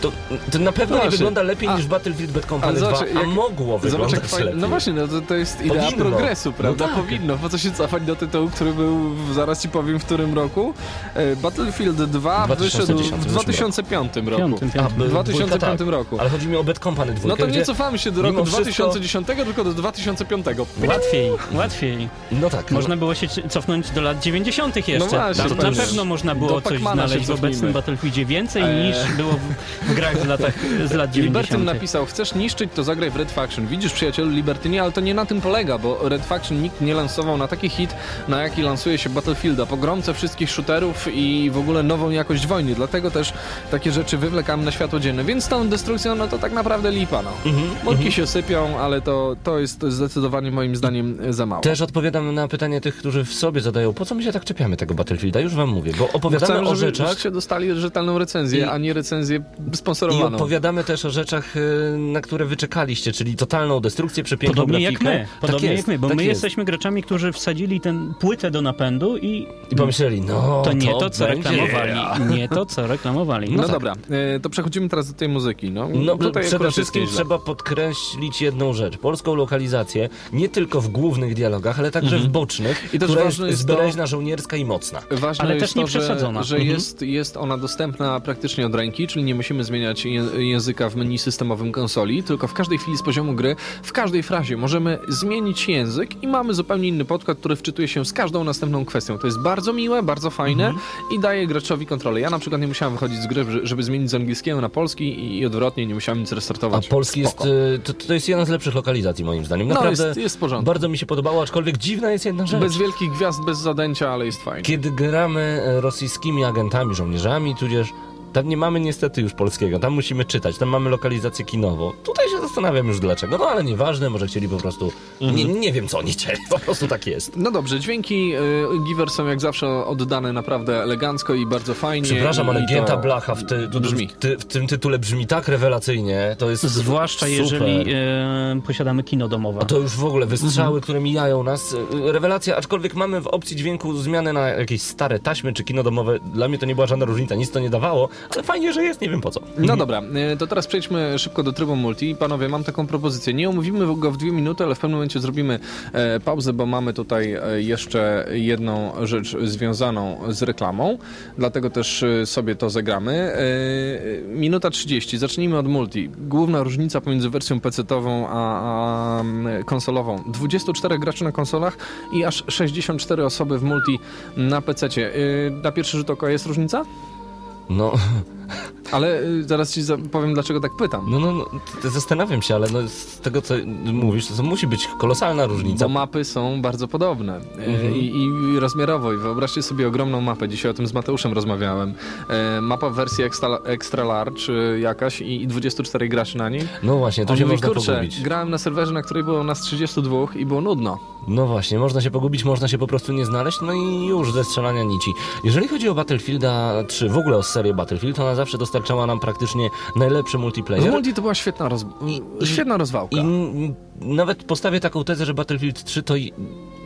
to, to na pewno No nie właśnie. wygląda lepiej A- niż Battlefield Bad Company ale 2, zobacz, a jak- mogło wyglądać lepiej. No właśnie, no to, to jest idea Powinno. progresu, prawda? No tak. Powinno. Po co się cofać do tytułu, który był, w- zaraz ci powiem, w którym roku? E, Battlefield 2 wyszedł 2010 w 2005 roku. Piątym, A, piątym. by- W 2005 dwójka, tak. roku. Ale chodzi mi o Bad Company 2, No to nie cofamy się do roku mimo wszystko- 2010, tylko do 2005. Łatwiej, łatwiej. No tak, Można było się cofnąć do lat 90. jeszcze. No właśnie, Tam na pewno można było coś znaleźć w obecnym Battlefieldzie więcej Eee. niż było w, w grach z, latach, z lat 90. Libertyn napisał, chcesz niszczyć, to zagraj w Red Faction. Widzisz, przyjacielu Libertynie, ale to nie na tym polega, bo Red Faction nikt nie lansował na taki hit, na jaki lansuje się Battlefielda. Pogromcę wszystkich shooterów i w ogóle nową jakość wojny. Dlatego też takie rzeczy wywlekamy na światło dzienne. Więc tą destrukcją, no to tak naprawdę lipa, no. Mhm, Murki się sypią, ale to, to jest zdecydowanie moim zdaniem za mało. Też odpowiadam na pytanie tych, którzy w sobie zadają, po co my się tak czepiamy tego Battlefielda? Już wam mówię, bo opowiadamy Chcemy, o żeby rzeczach, żebyście dostali rzetelną recenzję, I- a nie recenzję I sponsorowaną. opowiadamy też o rzeczach, y, na które wyczekaliście, czyli totalną destrukcję, przepiękną Podobnie jak grafikę. my, podobnie tak jak my, bo tak my jest. jesteśmy graczami, którzy wsadzili tę płytę do napędu i I pomyśleli, no to nie to, co będzie- reklamowali. Nie to, co reklamowali. No, tak. dobra, e, to przechodzimy teraz do tej muzyki. No, No, tutaj przede jest wszystkim trzeba podkreślić jedną rzecz. Polską lokalizację nie tylko w głównych dialogach, ale także w bocznych, Mhm. I też która ważne jest jest to- żołnierska i mocna. Ważne Ale jest też nie to, że, przesadzona. że Mhm. jest, jest ona dostępna praktycznie od ręki, czyli nie musimy zmieniać języka w menu systemowym konsoli, tylko w każdej chwili z poziomu gry, w każdej frazie możemy zmienić język i mamy zupełnie inny podkład, który wczytuje się z każdą następną kwestią. To jest bardzo miłe, bardzo fajne Mhm. i daje graczowi kontrolę. Ja na przykład nie musiałem wychodzić z gry, żeby- zmienić z angielskiego na polski i odwrotnie, nie musiałem nic A restartować. polski jest, Spoko. y, to, to jest jedna z lepszych lokalizacji moim zdaniem. No, Naprawdę jest, jest w porządku. bardzo mi się podobało, aczkolwiek dziwna jest jedna rzecz. Bez wielkich gwiazd, bez zadęcia, ale jest fajnie. Kiedy gramy e, rosyjskimi agentami, żołnierzami, tudzież tam nie mamy niestety już polskiego, tam musimy czytać, tam mamy lokalizację kinową. Tutaj się zastanawiam już dlaczego, no ale nieważne, może chcieli po prostu, nie, nie wiem co oni chcieli, po prostu tak jest. No dobrze, dźwięki y, Giver są jak zawsze oddane naprawdę elegancko i bardzo fajnie. Przepraszam, ale to Gięta Blacha w, ty, tu, brzmi. w, ty, w tym tytule brzmi tak rewelacyjnie, to jest Zwłaszcza super. jeżeli e, posiadamy kino domowe. A to już w ogóle wystrzały, Mhm. które mijają nas. e, Rewelacja, aczkolwiek mamy w opcji dźwięku zmianę na jakieś stare taśmy czy kino domowe. Dla mnie to nie była żadna różnica, nic to nie dawało, ale fajnie, że jest, nie wiem po co. No dobra, y, to teraz przejdźmy szybko do trybu multi. Panowie, mam taką propozycję. Nie omówimy go w dwie minuty, ale w pewnym momencie zrobimy e, pauzę, bo mamy tutaj e, jeszcze jedną rzecz związaną z reklamą. Dlatego też e, sobie to zagramy. Minuta 30. Zacznijmy od multi. Główna różnica pomiędzy wersją PC-tową a, konsolową. 24 graczy na konsolach i aż 64 osoby w multi na. E, na pierwszy rzut oka jest różnica? No, Ale y, zaraz ci powiem, dlaczego tak pytam. no, no, no zastanawiam się, ale no, z tego co mówisz, to musi być kolosalna różnica. Bo mapy są bardzo podobne y, Mhm. I, i rozmiarowo. I wyobraźcie sobie ogromną mapę. Dzisiaj o tym z Mateuszem rozmawiałem. E, mapa w wersji extra, extra large jakaś i, i 24 graczy na niej. No właśnie, tu On się mówi, można kurczę, pogubić. grałem na serwerze, na której było nas 32 i było nudno. No właśnie, można się pogubić, można się po prostu nie znaleźć, no i już ze strzelania nici. Jeżeli chodzi o Battlefielda 3, w ogóle o serię Battlefield, to ona zawsze dostarczała nam praktycznie najlepszy W multiplayer. multi to była świetna, roz... I- świetna rozwałka. I nawet postawię taką tezę, że Battlefield 3 to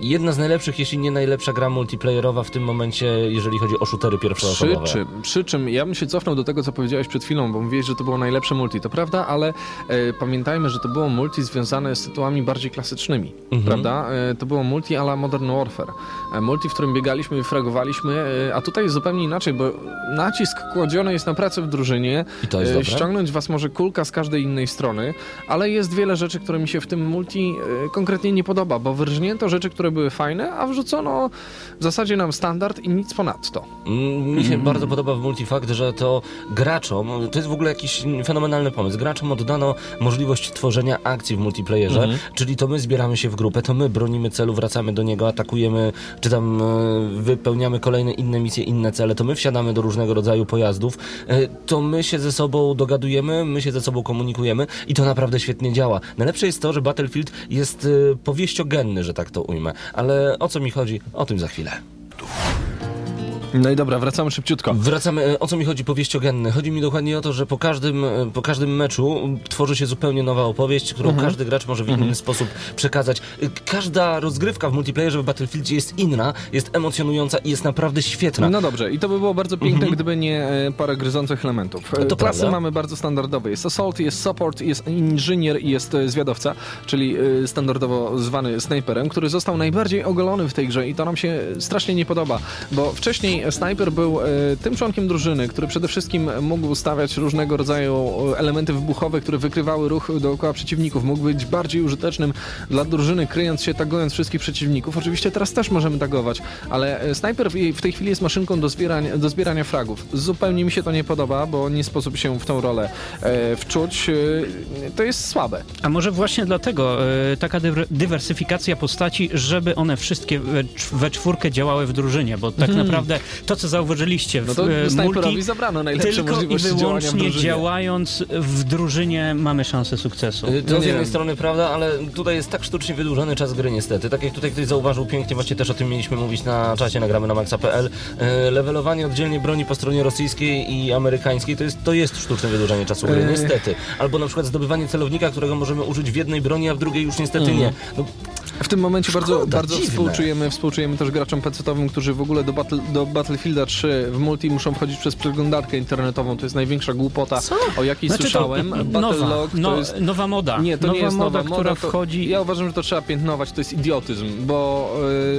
jedna z najlepszych, jeśli nie najlepsza gra multiplayerowa w tym momencie, jeżeli chodzi o shootery Przy pierwszoosobowe. czym, przy czym ja bym się cofnął do tego, co powiedziałeś przed chwilą, bo mówiłeś, że to było najlepsze multi. To prawda, ale e, pamiętajmy, że to było multi związane z tytułami bardziej klasycznymi. Mhm. Prawda? E, to było multi a la Modern Warfare. E, multi, w którym biegaliśmy i fragowaliśmy, e, a tutaj jest zupełnie inaczej, bo nacisk kładziony jest na pracę w drużynie. I to jest E, dobre. Ściągnąć was może kulka z każdej innej strony, ale jest wiele rzeczy, które mi się w tym multi e, konkretnie nie podoba, bo wyrżnięto rzeczy, które były fajne, a wrzucono w zasadzie nam standard i nic ponadto. Mm, Mi się bardzo podoba w Multifakt, że to graczom, to jest w ogóle jakiś fenomenalny pomysł, graczom oddano możliwość tworzenia akcji w multiplayerze, czyli to my zbieramy się w grupę, to my bronimy celu, wracamy do niego, atakujemy, czy tam e, wypełniamy kolejne inne misje, inne cele, to my wsiadamy do różnego rodzaju pojazdów, e, to my się ze sobą dogadujemy, my się ze sobą komunikujemy i to naprawdę świetnie działa. Najlepsze jest to, że Battlefield jest e, powieściogenny, że tak to ujmę, ale o co mi chodzi? O tym za chwilę. No i dobra, wracamy szybciutko. Wracamy, e, o co mi chodzi powieściogenny? Chodzi mi dokładnie o to, że po każdym, e, po każdym meczu tworzy się zupełnie nowa opowieść, którą Mhm. każdy gracz może w inny sposób przekazać. E, Każda rozgrywka w multiplayerze w Battlefieldzie jest inna, jest emocjonująca i jest naprawdę świetna. No dobrze, i to by było bardzo piękne, gdyby nie parę gryzących elementów. No to Klasy prawda. mamy bardzo standardowe. Jest assault, jest support, jest inżynier i jest zwiadowca, czyli standardowo zwany snajperem, który został najbardziej ogolony w tej grze i to nam się strasznie nie podoba, bo wcześniej snajper był e, tym członkiem drużyny, który przede wszystkim mógł stawiać różnego rodzaju e, elementy wybuchowe, które wykrywały ruch dookoła przeciwników. Mógł być bardziej użytecznym dla drużyny, kryjąc się, tagując wszystkich przeciwników. Oczywiście teraz też możemy tagować, ale e, snajper w tej chwili jest maszynką do zbierania, do zbierania fragów. Zupełnie mi się to nie podoba, bo nie sposób się w tą rolę wczuć. To jest słabe. A może właśnie dlatego taka dywer- dywersyfikacja postaci, żeby one wszystkie we, cz- we czwórkę działały w drużynie, bo tak naprawdę to, co zauważyliście w No to e, multi, zabrano tylko i w wyłącznie drużynie. działając w drużynie mamy szansę sukcesu. To No z nie jednej strony prawda, ale tutaj jest tak sztucznie wydłużony czas gry niestety. Tak jak tutaj ktoś zauważył pięknie, właśnie też o tym mieliśmy mówić na czacie, nagramy na maxa.pl. Y, Levelowanie oddzielnie broni po stronie rosyjskiej i amerykańskiej to jest, to jest sztuczne wydłużenie czasu gry, Ej. niestety. Albo na przykład zdobywanie celownika, którego możemy użyć w jednej broni, a w drugiej już niestety nie. No, W tym momencie bardzo, Szkoda, bardzo dziwne. współczujemy, współczujemy też graczom PC-owym, którzy w ogóle do, battle, do Battlefielda 3 w multi muszą wchodzić przez przeglądarkę internetową. To jest największa głupota, o jakiej Znaczy to słyszałem. nowa, Battlelog to no, jest... nowa moda. Nie, to nowa nie jest moda, nowa która moda, to wchodzi... Ja uważam, że to trzeba piętnować, to jest idiotyzm, bo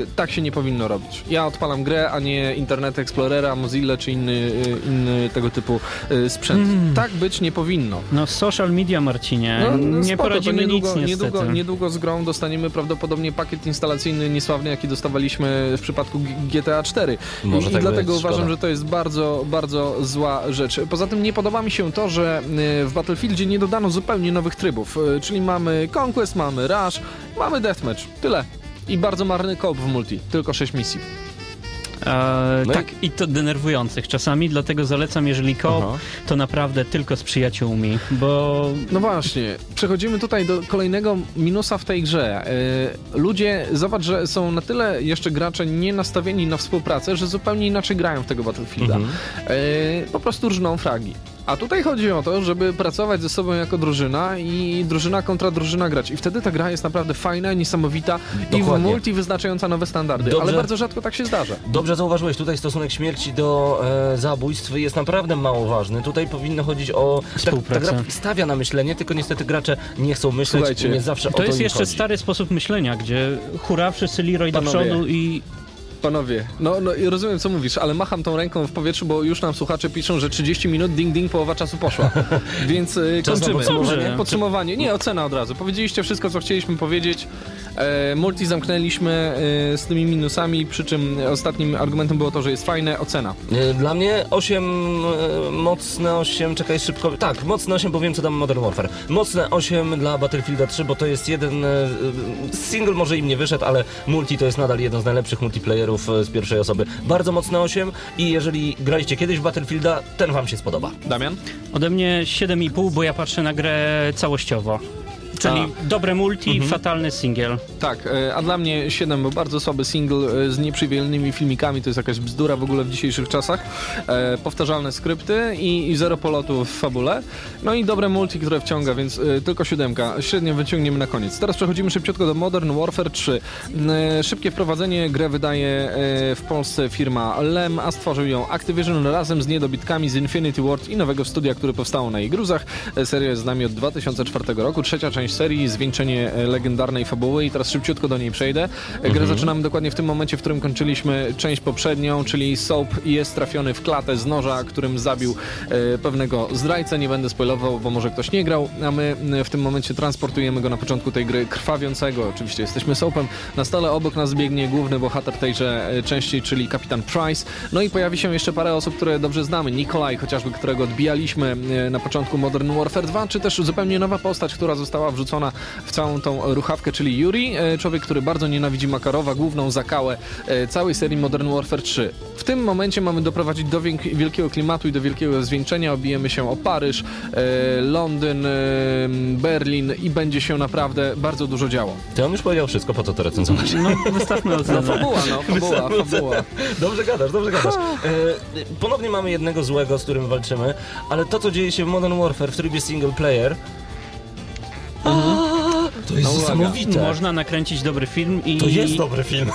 y, tak się nie powinno robić. Ja odpalam grę, a nie Internet Explorera, Mozilla czy inny, y, inny tego typu y, sprzęt. Mm. Tak być nie powinno. No social media, Marcinie, No, no nie spoko, to poradzimy niedługo, nic niestety. niedługo, niedługo z grą dostaniemy prawdopodobnie pakiet instalacyjny niesławny, jaki dostawaliśmy w przypadku GTA 4. Może I, tak i dlatego być, uważam, że to jest bardzo, bardzo zła rzecz. Poza tym nie podoba mi się to, że y, w Battlefieldzie nie dodano zupełnie nowych trybów, y, czyli mamy Conquest, mamy Rush, mamy Deathmatch. Tyle. I bardzo marny koop w multi. Tylko 6 misji. E, No i- tak, i... to denerwujących czasami, dlatego zalecam, jeżeli koop, Aha. to naprawdę tylko z przyjaciółmi, bo No właśnie, przechodzimy tutaj do kolejnego minusa w tej grze. Yy, ludzie, zobacz, że są na tyle jeszcze gracze nie nastawieni na współpracę, że zupełnie inaczej grają w tego Battlefielda. Mhm. Yy, po prostu różną fragi. A tutaj chodzi o to, żeby pracować ze sobą jako drużyna i drużyna kontra drużyna grać. I wtedy ta gra jest naprawdę fajna, niesamowita i w Dokładnie. multi wyznaczająca nowe standardy. Dobrze. Ale bardzo rzadko tak się zdarza. Dobrze zauważyłeś, tutaj stosunek śmierci do e, zabójstw jest naprawdę mało ważny. Tutaj powinno chodzić o... Ta, ta Współpracę. gra stawia na myślenie, tylko niestety gracze nie chcą myśleć Słuchajcie, nie zawsze o to to jest im jeszcze chodzi. stary sposób myślenia, gdzie hura, wszyscy Leroy do Panowie. przodu i Panowie, no, no i rozumiem co mówisz, ale macham tą ręką w powietrzu, bo już nam słuchacze piszą, że 30 minut ding ding połowa czasu poszła. [LAUGHS] Więc y, kończymy. podsumowanie? Podsumowanie. Nie, ocena od razu. Powiedzieliście wszystko, co chcieliśmy powiedzieć. E, multi zamknęliśmy e, z tymi minusami, przy czym ostatnim argumentem było to, że jest fajne. Ocena. E, Dla mnie 8, e, mocne 8, czekaj szybko. Tak, mocne 8, bo wiem co dam Modern Warfare. Mocne 8 dla Battlefielda 3, bo to jest jeden. Single może im nie wyszedł, ale multi to jest nadal jeden z najlepszych multiplayerów e, z pierwszej osoby. Bardzo mocne 8 i jeżeli graliście kiedyś w Battlefielda, ten wam się spodoba. Damian? ode mnie 7,5, bo ja patrzę na grę całościowo. Czyli dobre multi, Mhm. fatalny singiel. Tak, e, a dla mnie 7 był bardzo słaby single e, z nieprzywielnymi filmikami, to jest jakaś bzdura w ogóle w dzisiejszych czasach. E, powtarzalne skrypty i, i zero polotu w fabule. No i dobre multi, które wciąga, więc e, tylko siódemka. Średnio wyciągniemy na koniec. Teraz przechodzimy szybciutko do Modern Warfare 3. E, szybkie wprowadzenie, grę wydaje e, w Polsce firma LEM, a stworzył ją Activision razem z niedobitkami z Infinity Ward i nowego studia, które powstało na jej gruzach. Seria jest z nami od 2004 roku, trzecia część serii, zwieńczenie e, legendarnej fabuły i teraz szybciutko do niej przejdę. E, Grę zaczynamy dokładnie w tym momencie, w którym kończyliśmy część poprzednią, czyli Soap jest trafiony w klatę z noża, którym zabił e, pewnego zdrajcę. Nie będę spoilował, bo może ktoś nie grał, a my w tym momencie transportujemy go na początku tej gry krwawiącego. Oczywiście jesteśmy Soapem. Na stole obok nas biegnie główny bohater tejże części, czyli kapitan Price. No i pojawi się jeszcze parę osób, które dobrze znamy. Nikolaj chociażby, którego odbijaliśmy na początku Modern Warfare 2, czy też zupełnie nowa postać, która została wrzucona w całą tą ruchawkę, czyli Yuri, e, człowiek, który bardzo nienawidzi Makarowa, główną zakałę e, całej serii Modern Warfare 3. W tym momencie mamy doprowadzić do wielkiego klimatu i do wielkiego zwieńczenia. Obijemy się o Paryż, e, Londyn, Berlin i będzie się naprawdę bardzo dużo działo. Ty on już powiedział wszystko, po co to recenzować? No, wystawmy No ocenę. fabuła, no, [LAUGHS] fabuła, fabuła. Dobrze gadasz, dobrze gadasz. E, ponownie mamy jednego złego, z którym walczymy, ale to, co dzieje się w Modern Warfare w trybie single player, to jest No niesamowite. Można nakręcić dobry film i... To jest dobry film.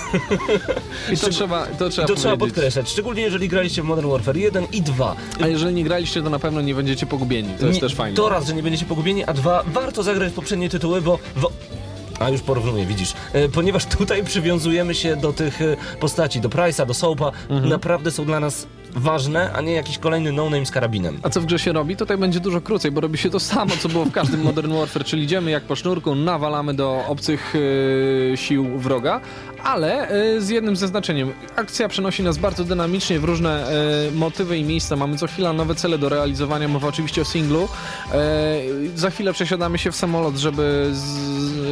[LAUGHS] I to trzeba, to trzeba I to trzeba podkreślać, szczególnie jeżeli graliście w Modern Warfare 1 i 2. A jeżeli nie graliście, to na pewno nie będziecie pogubieni. To jest Nie- też fajne. To raz, że nie będziecie pogubieni, a dwa, warto zagrać w poprzednie tytuły, bo... bo... A już porównuję, widzisz. E, ponieważ tutaj [LAUGHS] przywiązujemy się do tych e, postaci, do Price'a, do Soapa, Mhm. naprawdę są dla nas ważne, a nie jakiś kolejny no-name z karabinem. A co w grze się robi? Tutaj będzie dużo krócej, bo robi się to samo, co było w każdym Modern Warfare, czyli idziemy jak po sznurku, nawalamy do obcych e, sił wroga, ale e, z jednym zaznaczeniem. Akcja przenosi nas bardzo dynamicznie w różne e, motywy i miejsca. Mamy co chwila nowe cele do realizowania. Mowa oczywiście o singlu. E, za chwilę przesiadamy się w samolot, żeby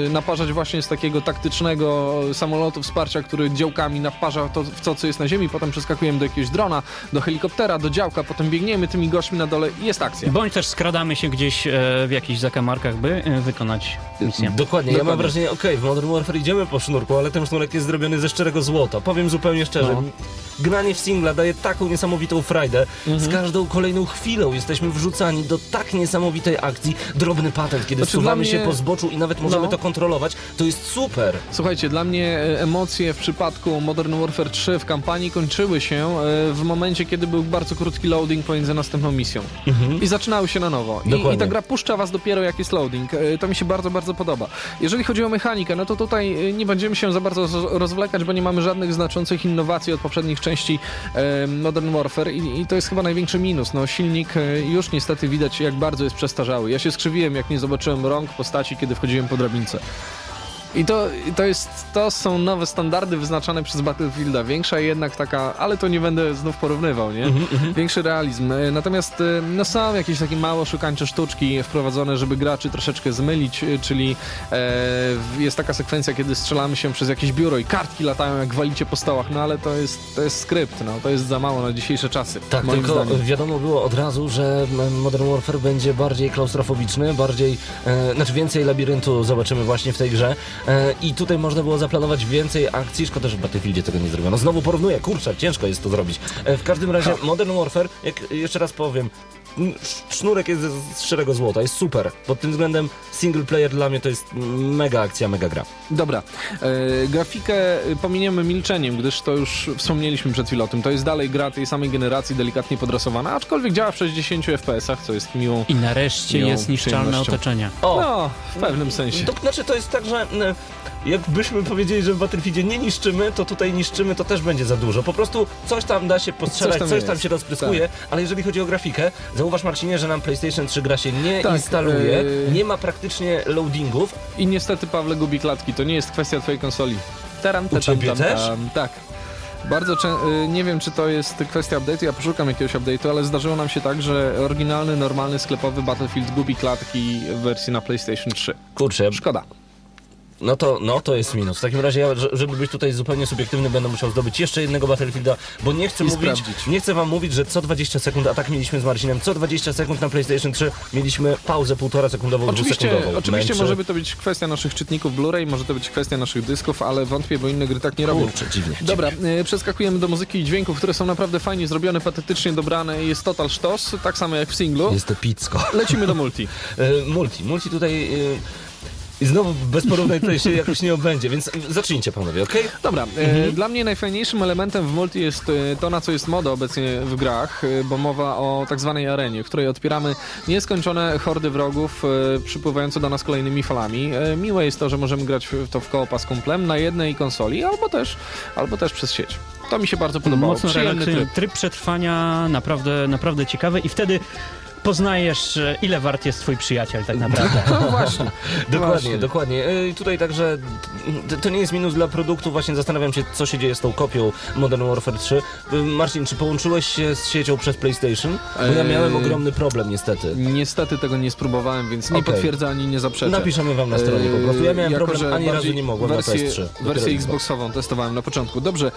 naparzać właśnie z takiego taktycznego samolotu wsparcia, który działkami naparza to, w to, co jest na ziemi. Potem przeskakujemy do jakiegoś drona, do helikoptera, do działka, potem biegniemy tymi gośćmi na dole i jest akcja. Bądź też skradamy się gdzieś w jakichś zakamarkach, by wykonać misję. Dokładnie, ja mam Dokładnie. wrażenie, okej, w Modern Warfare idziemy po sznurku, ale ten sznurek jest zrobiony ze szczerego złota. Powiem zupełnie szczerze, No. granie w singla daje taką niesamowitą frajdę. Mhm. Z każdą kolejną chwilą jesteśmy wrzucani do tak niesamowitej akcji. Drobny patent, kiedy Znaczy, mnie- się po zboczu i nawet możemy No. to kontrolować, to jest super. Słuchajcie, dla mnie e, emocje w przypadku Modern Warfare 3 w kampanii kończyły się e, w momencie, kiedy był bardzo krótki loading pomiędzy następną misją. I zaczynały się na nowo. I. I ta gra puszcza was dopiero jak jest loading. E, To mi się bardzo, bardzo podoba. Jeżeli chodzi o mechanikę, no to tutaj nie będziemy się za bardzo rozwlekać, bo nie mamy żadnych znaczących innowacji od poprzednich części e, Modern Warfare i, i to jest chyba największy minus. No silnik e, już niestety widać jak bardzo jest przestarzały. Ja się skrzywiłem jak nie zobaczyłem rąk postaci, kiedy wchodziłem po drabince. I to, to, jest, to są nowe standardy wyznaczane przez Battlefielda. Większa jednak taka, ale to nie będę znów porównywał, nie? Większy realizm. E, Natomiast e, no są jakieś takie mało szukańcze sztuczki wprowadzone, żeby graczy troszeczkę zmylić, e, czyli e, jest taka sekwencja, kiedy strzelamy się przez jakieś biuro i kartki latają jak walicie po stołach, no ale to jest, to jest skrypt, no to jest za mało na dzisiejsze czasy. Tak, tylko zdaniem. wiadomo było od razu, że Modern Warfare będzie bardziej klaustrofobiczny, bardziej, e, znaczy więcej labiryntu zobaczymy właśnie w tej grze i tutaj można było zaplanować więcej akcji, szkoda, że w Battlefieldzie tego nie zrobiono. Znowu porównuję, kurczę, ciężko jest to zrobić. E, w każdym razie Modern Warfare, jak jeszcze raz powiem, sznurek jest z szczerego złota, jest super. Pod tym względem single player dla mnie to jest mega akcja, mega gra. Dobra, e, grafikę e, pominiemy milczeniem, gdyż to już wspomnieliśmy przed chwilą o tym. To jest dalej gra tej samej generacji, delikatnie podrasowana, aczkolwiek działa w 60 FPS-ach, co jest miłą. I nareszcie Miłą jest niszczalne otoczenie. O! No, w pewnym sensie. To znaczy to jest tak, że mm, jakbyśmy powiedzieli, że w Battlefieldzie nie niszczymy, to tutaj niszczymy, to też będzie za dużo. Po prostu coś tam da się postrzelać, Coś coś tam tam, jest. się rozpryskuje, ale jeżeli chodzi o grafikę, zauważ Marcinie, że nam PlayStation 3 gra się nie Tak, instaluje, yy. nie ma praktycznie loadingów. I niestety, Pawle, gubi klatki. To nie jest kwestia twojej konsoli. Taram, tatam, ciebie tam, też? tam. Tak. Bardzo czę- y, nie wiem, czy to jest kwestia update'u, ja poszukam jakiegoś update'u, ale zdarzyło nam się tak, że oryginalny, normalny, sklepowy Battlefield gubi klatki w wersji na PlayStation 3. Kurczę, Szkoda. No to, no to jest minus. W takim razie, ja, że- żeby być tutaj zupełnie subiektywny, będę musiał zdobyć jeszcze jednego Battlefielda, bo nie chcę I mówić, sprawdzić. nie chcę wam mówić, że co 20 sekund, a tak mieliśmy z Marcinem, co 20 sekund na PlayStation 3 mieliśmy pauzę półtora sekundową, Oczywiście, dwusekundową. oczywiście Męczy. może by to być kwestia naszych czytników Blu-ray, może to być kwestia naszych dysków, ale wątpię, bo inne gry tak nie robią. Kurczę, dziwnie. Dobra, e, przeskakujemy do muzyki i dźwięków, które są naprawdę fajnie zrobione, patetycznie dobrane. Jest total sztos, tak samo jak w singlu. Jest to picko. Lecimy do multi. E, [LAUGHS] multi. Multi tutaj... e, I znowu bez porównań tutaj się jakoś nie obędzie, więc zacznijcie panowie, okej? Dobra, e, dla mnie najfajniejszym elementem w multi jest e, to, na co jest moda obecnie w grach, e, bo mowa o tak zwanej arenie, w której odpieramy nieskończone hordy wrogów przypływające do nas kolejnymi falami. Miłe jest to, że możemy grać w to w koopa z kumplem na jednej konsoli, albo też, albo też przez sieć. To mi się bardzo podobało. Mocno tryb. tryb. przetrwania, naprawdę, naprawdę ciekawy i wtedy poznajesz, e, ile wart jest twój przyjaciel tak naprawdę. [LAUGHS] No właśnie. Dokładnie, Właśnie. dokładnie. E, I tutaj także to nie jest minus dla produktu, właśnie zastanawiam się, co się dzieje z tą kopią Modern Warfare 3. E, Marcin, czy połączyłeś się z siecią przez PlayStation? Bo ja Eee, miałem ogromny problem niestety. Niestety tego nie spróbowałem, więc nie Okej. potwierdzę ani nie zaprzeczę. Napiszemy wam na stronie po prostu. Ja miałem Jako, problem, że ani razu bardziej nie mogłem na wersję, PS3. Dopiero Wersję Xbox. Xboxową testowałem na początku. Dobrze.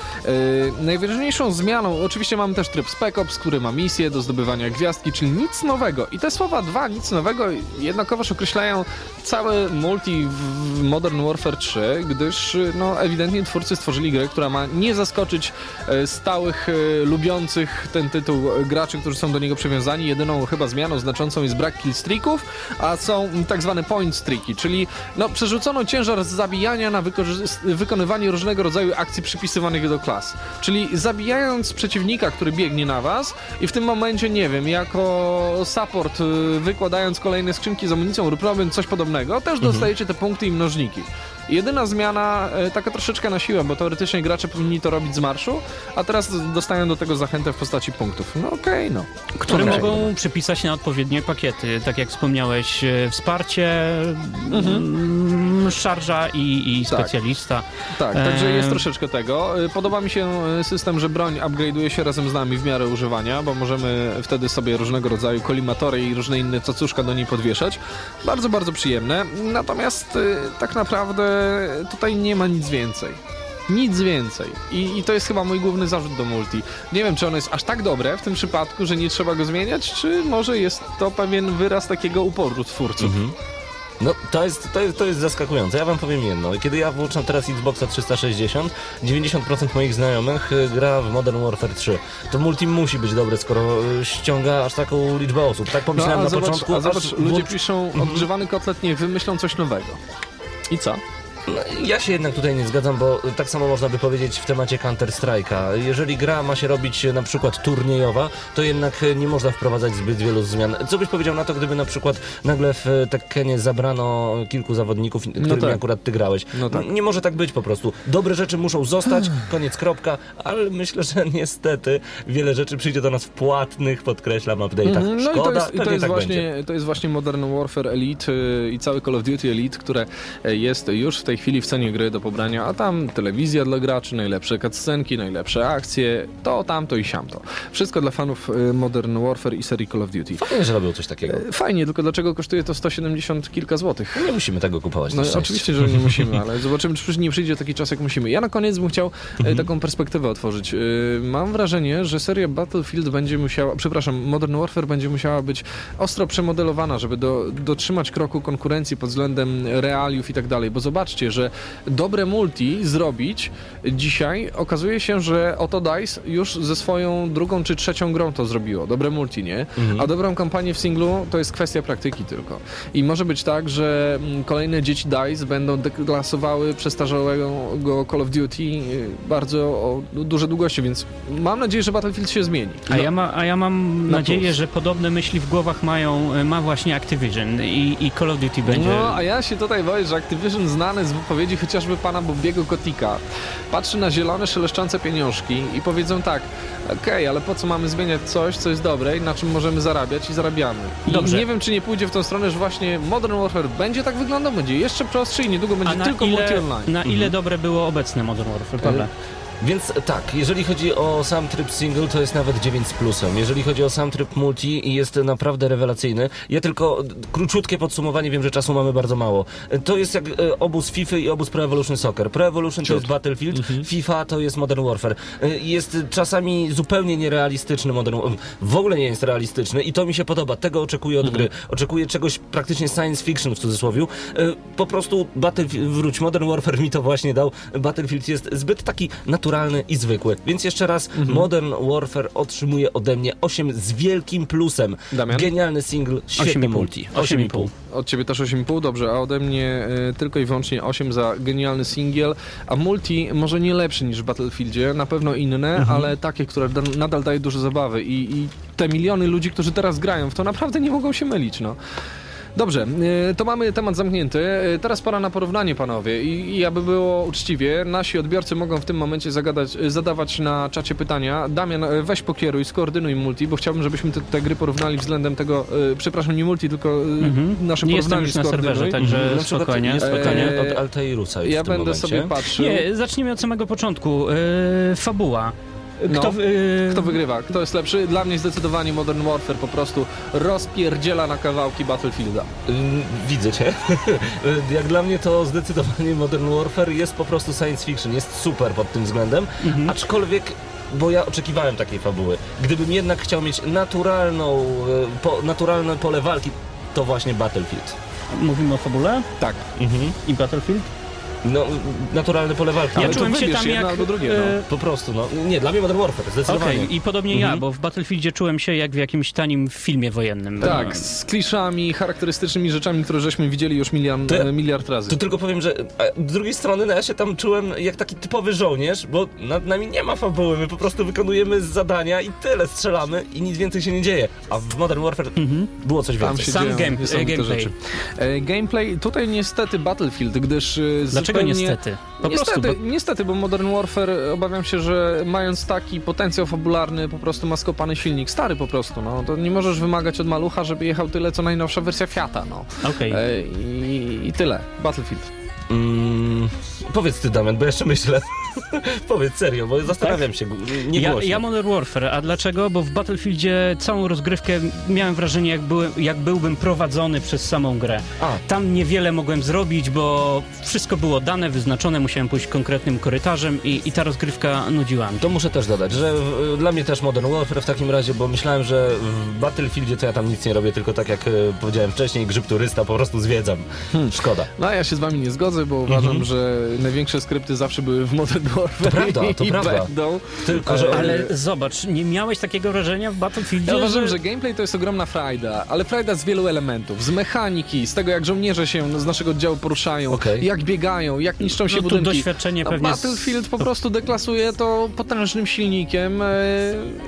Najważniejszą zmianą, oczywiście mamy też tryb Spec Ops, który ma misję do zdobywania gwiazdki, czyli nic nowego. I te słowa dwa, nic nowego, jednakowoż określają całe multi w Modern Warfare 3, gdyż no, ewidentnie twórcy stworzyli grę, która ma nie zaskoczyć e, stałych, e, lubiących ten tytuł e, graczy, którzy są do niego przywiązani. Jedyną chyba zmianą znaczącą jest brak killstreaków, a są tak zwane point streaki, czyli no, przerzucono ciężar z zabijania na wykonywanie różnego rodzaju akcji przypisywanych do klas. Czyli zabijając przeciwnika, który biegnie na was i w tym momencie, nie wiem, jako support y, wykładając kolejne skrzynki z amunicją lub coś podobnego, też dostajecie te punkty i mnożniki. Jedyna zmiana, e, taka troszeczkę na siłę, bo teoretycznie gracze powinni to robić z marszu, a teraz dostają do tego zachętę w postaci punktów. No okej, no. które Okej. mogą przypisać na odpowiednie pakiety. Tak jak wspomniałeś, e, wsparcie, mm, szarża i, i Tak. specjalista. Tak, także Eee. jest troszeczkę tego. Y, Podoba mi się system, że broń upgrade'uje się razem z nami w miarę używania, bo możemy wtedy sobie różnego rodzaju kolimatory i różne inne cacuszka do niej podwieszać. Bardzo, bardzo przyjemne. Natomiast tak naprawdę tutaj nie ma nic więcej. Nic więcej. I, I to jest chyba mój główny zarzut do multi. Nie wiem, czy ono jest aż tak dobre w tym przypadku, że nie trzeba go zmieniać, czy może jest to pewien wyraz takiego uporu twórców. No, to jest, to, jest, to jest zaskakujące. Ja wam powiem jedno. Kiedy ja włączam teraz Xboxa 360, 90% moich znajomych y, gra w Modern Warfare 3. To multi musi być dobre, skoro y, ściąga aż taką liczbę osób. Tak No, pomyślałem a na zobacz, początku. a aż zobacz ludzie piszą, odgrzewany kotlet niech wymyślą coś nowego. I co? No, ja się jednak tutaj nie zgadzam, bo tak samo można by powiedzieć w temacie Counter-Strike'a. Jeżeli gra ma się robić na przykład turniejowa, to jednak nie można wprowadzać zbyt wielu zmian. Co byś powiedział na to, gdyby na przykład nagle w Tekkenie zabrano kilku zawodników, którymi tak. akurat ty grałeś? No tak. Nie może tak być po prostu. Dobre rzeczy muszą zostać, koniec, kropka, ale myślę, że niestety wiele rzeczy przyjdzie do nas w płatnych, podkreślam, update'ach. Mhm, No Szkoda, i to jest, i to jest, tak właśnie, będzie. to jest właśnie Modern Warfare Elite y, i cały Call of Duty Elite, które y, jest już w tej chwili w cenie gry do pobrania, a tam telewizja dla graczy, najlepsze cutscenki, najlepsze akcje, to, tamto i siamto. Wszystko dla fanów y, Modern Warfare i serii Call of Duty. Fajnie, że robią coś takiego. Y, Fajnie, tylko dlaczego kosztuje to 170 kilka złotych? Nie musimy tego kupować. No oczywiście, że nie [LAUGHS] musimy, ale zobaczymy, czy nie przyjdzie taki czas, jak musimy. Ja na koniec bym chciał e, taką perspektywę otworzyć. Mam wrażenie, że seria Battlefield będzie musiała, przepraszam, Modern Warfare będzie musiała być ostro przemodelowana, żeby do, dotrzymać kroku konkurencji pod względem realiów i tak dalej, bo zobaczcie, że dobre multi zrobić dzisiaj okazuje się, że oto DICE już ze swoją drugą czy trzecią grą to zrobiło. Dobre multi, nie? A dobrą kampanię w singlu to jest kwestia praktyki tylko. I może być tak, że mm, kolejne dzieci DICE będą deklasowały przestarzałego Call of Duty y, bardzo o duże długości, więc mam nadzieję, że Battlefield się zmieni. A, ja, ma, a ja mam Na nadzieję, plus. że podobne myśli w głowach mają, e, ma właśnie Activision i, i Call of Duty będzie. No, a ja się tutaj boję, że Activision znany z wypowiedzi chociażby pana Bobiego Kotika patrzy na zielone, szeleszczące pieniążki i powiedzą tak, okej, ale po co mamy zmieniać coś, co jest dobre i na czym możemy zarabiać i zarabiamy. I Dobrze. nie wiem, czy nie pójdzie w tą stronę, że właśnie Modern Warfare będzie tak wyglądał, będzie jeszcze prostszy i niedługo będzie tylko ile, online. na ile dobre było obecne Modern Warfare, Pawle? Więc tak, jeżeli chodzi o sam tryb single, to jest nawet 9 z plusem. Jeżeli chodzi o sam tryb multi, jest naprawdę rewelacyjny. Ja tylko króciutkie podsumowanie, wiem, że czasu mamy bardzo mało. To jest jak e, obóz FIFA i obóz Pro Evolution Soccer. Pro Evolution to jest Battlefield, FIFA to jest Modern Warfare. E, Jest czasami zupełnie nierealistyczny Modern Warfare. W ogóle nie jest realistyczny i to mi się podoba. Tego oczekuję od gry. Oczekuję czegoś praktycznie science fiction w cudzysłowie. E, Po prostu Battlefield, wróć, Modern Warfare mi to właśnie dał. Battlefield jest zbyt taki naturalny i zwykły. Więc jeszcze raz, Modern Warfare otrzymuje ode mnie 8 z wielkim plusem. Damian? Genialny single, świetny 8,5. multi. 8,5. Od ciebie też 8,5, dobrze, a ode mnie y, tylko i wyłącznie 8 za genialny singiel, a multi może nie lepszy niż w Battlefieldzie, na pewno inne, ale takie, które da, nadal daje dużo zabawy I, i te miliony ludzi, którzy teraz grają w to naprawdę nie mogą się mylić, no. Dobrze, y, to mamy temat zamknięty. Y, Teraz pora na porównanie, panowie. I, I aby było uczciwie, nasi odbiorcy mogą w tym momencie zagadać, y, zadawać na czacie pytania. Damian, weź pokieruj, skoordynuj multi, bo chciałbym, żebyśmy te, te gry porównali względem tego, przepraszam, nie multi, tylko Mhm. nasze Nie jestem porównanie już na serwerze, także Na spokojnie, jest spokojnie. pytanie od Altairusa Ja w tym będę momencie. sobie patrzył. Nie, zacznijmy od samego początku. E, fabuła. Kto, No. e, Kto wygrywa? Kto jest lepszy? Dla mnie zdecydowanie Modern Warfare po prostu rozpierdziela na kawałki Battlefielda. Ym, Widzę cię. [LAUGHS] Jak dla mnie to zdecydowanie Modern Warfare jest po prostu science fiction, jest super pod tym względem, Mhm. aczkolwiek bo ja oczekiwałem takiej fabuły. Gdybym jednak chciał mieć naturalną, e, po, naturalne pole walki, to właśnie Battlefield. Mówimy o fabule Tak. i Battlefield? No, naturalne pole walki. Ja Ale czułem to się tam jedno jak... albo drugie, e, no. Po prostu, no. Nie, dla mnie Modern Warfare, zdecydowanie. i podobnie ja, bo w Battlefieldzie czułem się jak w jakimś tanim filmie wojennym. Tak, E, z kliszami, charakterystycznymi rzeczami, które żeśmy widzieli już milion, To e, miliard razy. To tylko powiem, że z drugiej strony no, ja się tam czułem jak taki typowy żołnierz, bo nad nami nie ma fabuły, my po prostu wykonujemy zadania i tyle, strzelamy i nic więcej się nie dzieje. A w Modern Warfare było coś Tam więcej. się Sam dzieją game- niesamowite gameplay. rzeczy. E, gameplay, tutaj niestety Battlefield, gdyż e, z Dlaczego Dlaczego zupełnie... niestety? Po niestety, prostu, bo niestety, bo Modern Warfare obawiam się, że mając taki potencjał fabularny, po prostu ma skopany silnik, stary po prostu, no. To nie możesz wymagać od malucha, żeby jechał tyle, co najnowsza wersja Fiata, no. okej. E, i, I tyle. Battlefield. Mm, powiedz ty, Damian, bo jeszcze myślę. [LAUGHS] powiedz serio, bo zastanawiam się. Nie Ja, ja Modern Warfare, a dlaczego? Bo w Battlefieldzie całą rozgrywkę miałem wrażenie, jak, byłem, jak byłbym prowadzony przez samą grę. A. Tam niewiele mogłem zrobić, bo wszystko było dane, wyznaczone, musiałem pójść konkretnym korytarzem i, i ta rozgrywka nudziła mnie. To muszę też dodać, że w, dla mnie też Modern Warfare w takim razie, bo myślałem, że w Battlefieldzie to ja tam nic nie robię, tylko tak jak e, powiedziałem wcześniej, grzyb turysta, po prostu zwiedzam. Szkoda. No a ja się z wami nie zgodzę, bo uważam, Mhm. że największe skrypty zawsze były w Modern Warfare To prawda, to i prawda. będą. Tylko, że... Ale zobacz, nie miałeś takiego wrażenia w Battlefieldzie, Ja uważam, że gameplay to jest ogromna frajda, ale frajda z wielu elementów. Z mechaniki, z tego jak żołnierze się z naszego oddziału poruszają, Okej. jak biegają, jak niszczą się no, tu budynki. doświadczenie No, pewnie... Battlefield po prostu deklasuje to potężnym silnikiem e,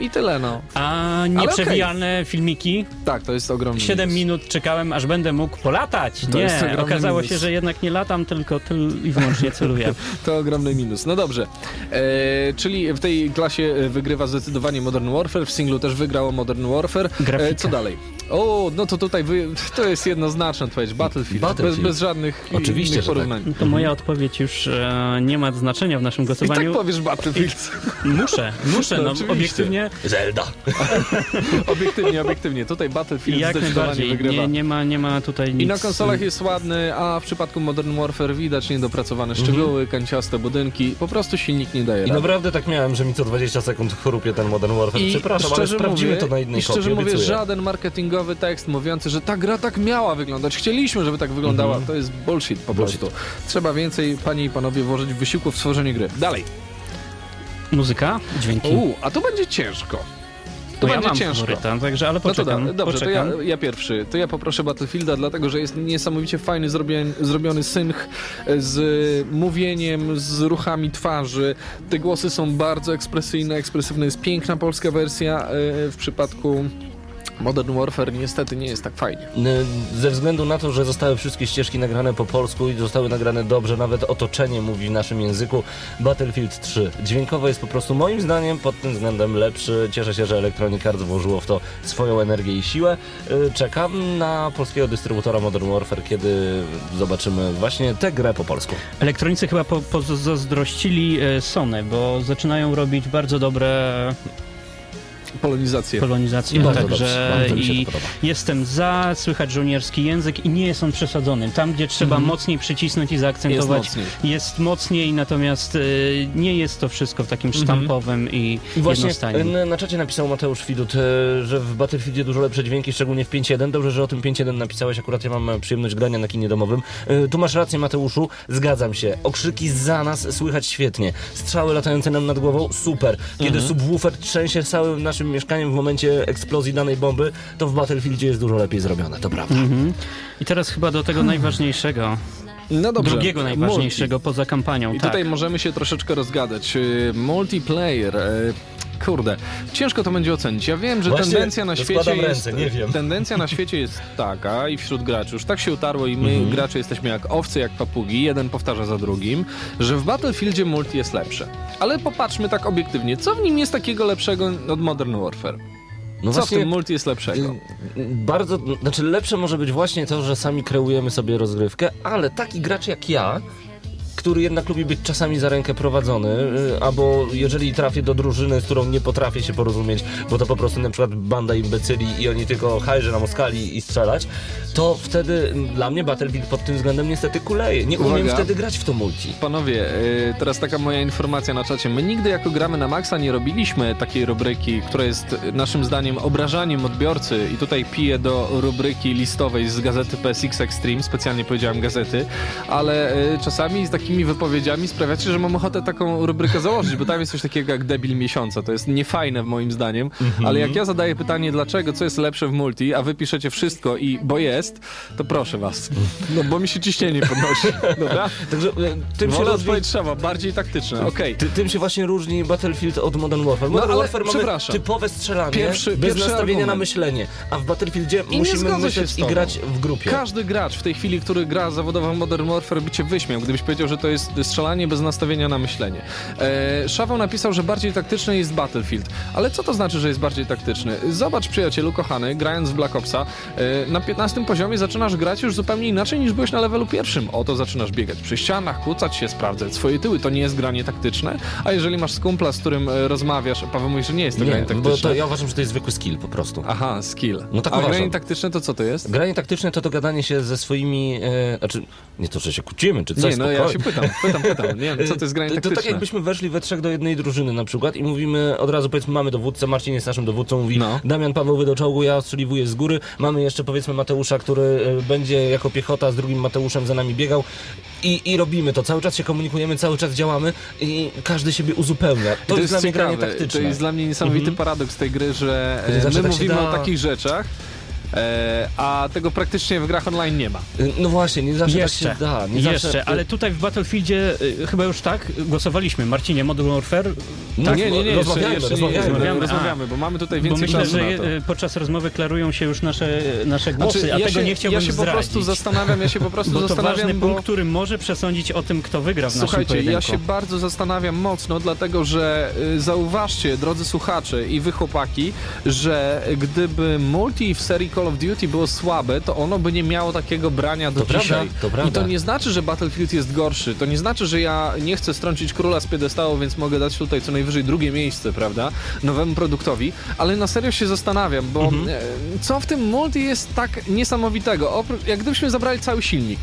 i tyle, no. A nieprzewijane filmiki? Tak, to jest ogromny 7 minus. minut czekałem, aż będę mógł polatać. To jest nie, okazało minus. się, że jednak nie latam, tylko tyl i wyłącznie celuję. [LAUGHS] To ogromny minus. No dobrze. E, czyli w tej klasie e, wygrywa zdecydowanie Modern Warfare, w singlu też wygrało Modern Warfare. Grafika. co dalej? O, no to tutaj wy, to jest jednoznaczna odpowiedź. Battlefield. Battlefield. Bez, bez żadnych Oczywiście, innych tak. porównań. No to moja odpowiedź już e, nie ma znaczenia w naszym I tak głosowaniu. powiesz Battlefield. Muszę, muszę, No, no, oczywiście. obiektywnie Zelda. [LAUGHS] obiektywnie, obiektywnie. Tutaj Battlefield jak zdecydowanie najbardziej. wygrywa. Nie, nie, ma, nie ma tutaj nic. I na konsolach jest ładny, a w przypadku Modern Warfare widać niedopracowane szczegóły, kanciaste budynki. Po prostu silnik nie daje I rady. naprawdę tak miałem, że mi co 20 sekund chrupie ten Modern Warfare. Przepraszam, ale sprawdzimy mówię, to na innej I szczerze kopii, mówię, obiecuję. żaden marketingowy tekst mówiący, że ta gra tak miała wyglądać, chcieliśmy, żeby tak wyglądała, to jest bullshit po Bullshit. prostu. Trzeba więcej, panie i panowie, włożyć wysiłku w stworzenie gry. Dalej. Muzyka, dźwięki. U, a to będzie ciężko. To ja będzie mam ciężko. faworyta, także, ale No to poczekam, da, dobrze, to ja, poczekam. ja pierwszy. To ja poproszę Battlefielda, dlatego że jest niesamowicie fajny zrobiony, zrobiony synch z mówieniem, z ruchami twarzy. Te głosy są bardzo ekspresyjne, ekspresywne. Jest piękna polska wersja. e, W przypadku Modern Warfare niestety nie jest tak fajnie. Ze względu na to, że zostały wszystkie ścieżki nagrane po polsku i zostały nagrane dobrze, nawet otoczenie mówi w naszym języku, Battlefield 3. Dźwiękowo jest po prostu moim zdaniem pod tym względem lepszy. Cieszę się, że Electronic Arts włożyło w to swoją energię i siłę. Y, Czekam na polskiego dystrybutora Modern Warfare, kiedy zobaczymy właśnie tę grę po polsku. Elektronicy chyba po, pozazdrościli e, Sony, bo zaczynają robić bardzo dobre Polonizację. polonizacje, Bardzo także dobrze, i jestem za, słychać żołnierski język i nie jest on przesadzony. Tam, gdzie trzeba mocniej przycisnąć i zaakcentować. Jest mocniej. jest mocniej, natomiast e, nie jest to wszystko w takim Mhm. sztampowym i I Właśnie jednostajnym. na czacie napisał Mateusz Widut, e, że w Battlefieldzie dużo lepsze dźwięki, szczególnie w 5.1. Dobrze, że o tym 5.1 napisałeś, akurat ja mam e, przyjemność grania na kinie domowym. E, Tu masz rację Mateuszu, zgadzam się. Okrzyki za nas słychać świetnie. Strzały latające nam nad głową, super. Kiedy Mhm. subwoofer trzęsie całym naszym mieszkaniem w momencie eksplozji danej bomby, to w Battlefieldzie jest dużo lepiej zrobione, to prawda. Mhm. I teraz chyba do tego najważniejszego, No dobrze. drugiego najważniejszego poza kampanią. I tak. tutaj możemy się troszeczkę rozgadać. Y, Multiplayer. y, Kurde, ciężko to będzie ocenić. Ja wiem, że Właśnie, tendencja na świecie jest. ręce, nie wiem. Tendencja na świecie jest taka i wśród graczy już tak się utarło i my Mhm. gracze jesteśmy jak owce, jak papugi, jeden powtarza za drugim, że w Battlefieldzie multi jest lepsze. Ale popatrzmy tak obiektywnie, co w nim jest takiego lepszego od Modern Warfare? No Co w tym multi jest lepszego? Bardzo, znaczy lepsze może być właśnie to, że sami kreujemy sobie rozgrywkę, ale taki gracz jak ja, który jednak lubi być czasami za rękę prowadzony, y, albo jeżeli trafię do drużyny, z którą nie potrafię się porozumieć, bo to po prostu na przykład banda imbecyli i oni tylko hajże na moskali i strzelać, to wtedy dla mnie Battlefield pod tym względem niestety kuleje. Nie umiem Uwaga. wtedy grać w to multi. Panowie, y, teraz taka moja informacja na czacie. My nigdy jako gramy na Maxa nie robiliśmy takiej rubryki, która jest naszym zdaniem obrażaniem odbiorcy i tutaj piję do rubryki listowej z gazety PSX Extreme, specjalnie powiedziałem gazety, ale y, czasami z takimi wypowiedziami sprawiacie, że mam ochotę taką rubrykę założyć, bo tam jest coś takiego jak debil miesiąca. To jest niefajne moim zdaniem, ale jak ja zadaję pytanie dlaczego, co jest lepsze w multi, a wy piszecie wszystko i bo jest, to proszę was. No bo mi się ciśnienie podnosi. [LAUGHS] Dobra? Także y, tym się Wolę różni... odpowiedź trzeba, bardziej taktyczne, okej. Ty, tym się właśnie różni Battlefield od Modern Warfare. No, Modern ale Warfare mamy typowe strzelanie, Pierwszy- bez pierwszy nastawienia na argument. myślenie, a w Battlefieldzie nie musimy się myśleć i grać w grupie. Każdy gracz w tej chwili, który gra zawodowo w Modern Warfare by cię wyśmiał, gdybyś powiedział, że to jest strzelanie bez nastawienia na myślenie. E, Szaweł napisał, że bardziej taktyczny jest Battlefield. Ale co to znaczy, że jest bardziej taktyczny? Zobacz, przyjacielu kochany, grając w Black Opsa, e, na 15 poziomie zaczynasz grać już zupełnie inaczej niż byłeś na levelu pierwszym. Oto zaczynasz biegać przy ścianach, kłócać się, sprawdzać swoje tyły. To nie jest granie taktyczne. A jeżeli masz skumpla, z którym e, rozmawiasz, Paweł mówi, że nie jest to Nie, granie bo taktyczne. to ja uważam, że to jest zwykły skill po prostu. Aha, skill. No tak A uważam. granie taktyczne to co to jest? Granie taktyczne to dogadanie się ze swoimi, e, znaczy nie to, że się kłócimy, czy coś, Nie, no ja się pytam, pytam, pytam. Nie wiem, co to jest granie To, to taktyczne? tak jakbyśmy weszli we trzech do jednej drużyny na przykład i mówimy od razu powiedzmy mamy dowódcę, Marcin jest naszym dowódcą, mówi No. Damian Paweł do czołgu, ja ostrzeliwuję z góry, mamy jeszcze powiedzmy Mateusza, który e, będzie jako piechota z drugim Mateuszem za nami biegał i, i robimy to, cały czas się komunikujemy, cały czas działamy i każdy siebie uzupełnia. To, To, jest, dla mnie granie taktyczne. To jest dla mnie niesamowity paradoks tej gry, że e, my tak mówimy da- o takich rzeczach, a tego praktycznie w grach online nie ma. No właśnie, nie zawsze Jeszcze, tak się da. Nie jeszcze, zawsze, ale tutaj w Battlefieldzie y, chyba już tak głosowaliśmy. Marcinie, Modern Warfare, Tak, nie, nie, nie, rozmawiamy, jeszcze, rozmawiamy. nie, Rozmawiamy, rozmawiamy, bo mamy tutaj bo więcej myślę, czasu że na to. y, podczas rozmowy klarują się już nasze, nasze głosy, Znaczy, a ja tego się, nie chciałbym ja się po zdradzić. prostu zastanawiam, ja się po prostu bo to zastanawiam, ważny bo... punkt, który może przesądzić o tym, kto wygra w naszym Słuchajcie, pojedynku. ja się bardzo zastanawiam mocno, dlatego że y, zauważcie, drodzy słuchacze i wy chłopaki, że gdyby multi w serii Call of Duty było słabe, to ono by nie miało takiego brania do To prawda, dzisiaj. to prawda. I to nie znaczy, że Battlefield jest gorszy. To nie znaczy, że ja nie chcę strącić króla z piedestału, więc mogę dać tutaj co najwyżej drugie miejsce, prawda? Nowemu produktowi, ale na serio się zastanawiam, bo Mhm. e, co w tym multi jest tak niesamowitego? Jak gdybyśmy zabrali cały silnik.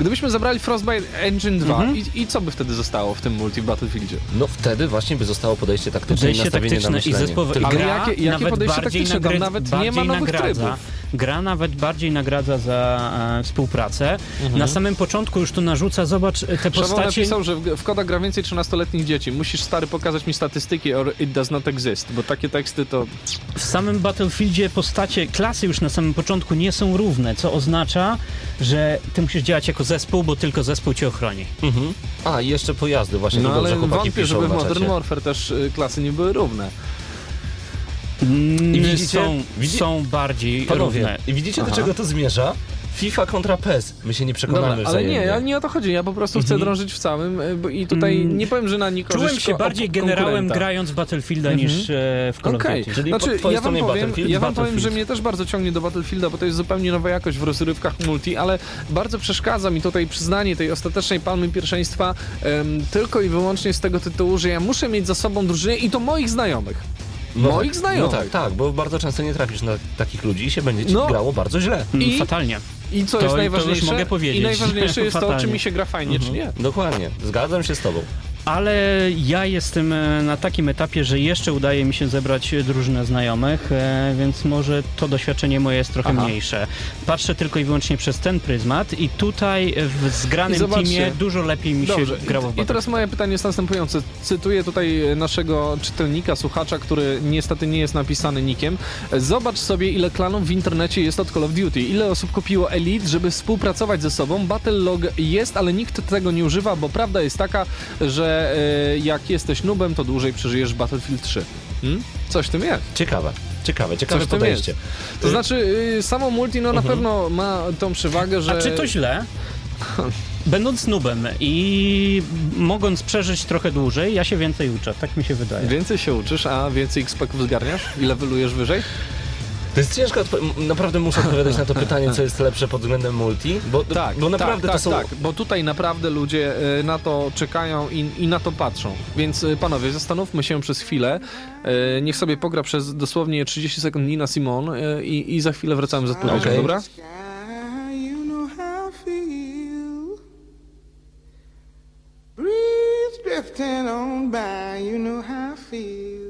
Gdybyśmy zabrali Frostbite Engine 2 Mhm. i, i co by wtedy zostało w tym multi w Battlefieldzie? No wtedy właśnie by zostało podejście taktyczne i Podejście nastawienie na taktyczne i myślenie. zespołowe. Tylko- Ale gra jakie- jakie nawet podejście bardziej taktyczne? Tam nawet nie ma nowych nagradza. trybów. Gra nawet bardziej nagradza za e, współpracę. Mhm. Na samym początku już tu narzuca, zobacz, e, te Szawał postacie... napisał, że w, w kodach gra więcej 13-letnich dzieci. Musisz stary pokazać mi statystyki or it does not exist, bo takie teksty to... W samym Battlefieldzie postacie, klasy już na samym początku nie są równe, co oznacza, że ty musisz działać jako zespół, bo tylko zespół cię ochroni. Mhm. A, i jeszcze pojazdy właśnie. No ale wątpię, żeby w Modern. Warfare też y, klasy nie były równe. Mm, widzicie? Są, Widzi- są bardziej Panowie, równe. i widzicie do czego to zmierza? FIFA kontra PES. My się nie przekonamy Dobra, ale nie, ja nie o to chodzi. Ja po prostu chcę drążyć w całym y, bo- i tutaj Mm. nie powiem, że na niekorzyść Czułem się bardziej generałem grając w Battlefielda niż e, w Call of Duty. Czyli znaczy ja wam, powiem, ja wam powiem, że mnie też bardzo ciągnie do Battlefielda, bo to jest zupełnie nowa jakość w rozrywkach multi, ale bardzo przeszkadza mi tutaj przyznanie tej ostatecznej palmy pierwszeństwa em, tylko i wyłącznie z tego tytułu, że ja muszę mieć za sobą drużynę i to moich znajomych. No moich tak, znajomych. No tak, tak, bo bardzo często nie trafisz na takich ludzi i się będzie ci No. grało bardzo źle. Mm, I- Fatalnie. I co To- jest to już najważniejsze? mogę powiedzieć. I najważniejsze jest to, czy mi się gra fajnie, czy nie. Dokładnie, zgadzam się z tobą. Ale ja jestem e, na takim etapie, że jeszcze udaje mi się zebrać drużynę znajomych, e, więc może to doświadczenie moje jest trochę Aha. mniejsze. Patrzę tylko i wyłącznie przez ten pryzmat i tutaj w zgranym zobaczcie. teamie dużo lepiej mi Dobrze, się grało w i, i teraz moje pytanie jest następujące. Cytuję tutaj naszego czytelnika, słuchacza, który niestety nie jest napisany nikiem. Zobacz sobie, ile klanów w internecie jest od Call of Duty. Ile osób kupiło Elite, żeby współpracować ze sobą. Battle Log jest, ale nikt tego nie używa, bo prawda jest taka, że e, jak jesteś nubem, to dłużej przeżyjesz Battlefield 3. Hmm? Coś w tym jest. Ciekawe, ciekawe, ciekawe Coś podejście. To znaczy, y, samo multi no, na pewno ma tą przewagę, że... A czy to źle? [LAUGHS] Będąc nubem i mogąc przeżyć trochę dłużej, ja się więcej uczę, tak mi się wydaje. Więcej się uczysz, a więcej XP-ków zgarniasz? I levelujesz wyżej? To jest ciężko, naprawdę muszę odpowiadać na to pytanie, co jest lepsze pod względem multi, bo, Tak, bo naprawdę tak, to są... tak, bo tutaj naprawdę ludzie y, na to czekają i, i na to patrzą. Więc y, panowie, zastanówmy się przez chwilę. Y, Niech sobie pogra przez dosłownie 30 sekund Nina Simon i, i za chwilę wracamy z odpowiedzią, Okej. dobra? Sky, you know how I feel. Breeze drifting on by, you know how I feel.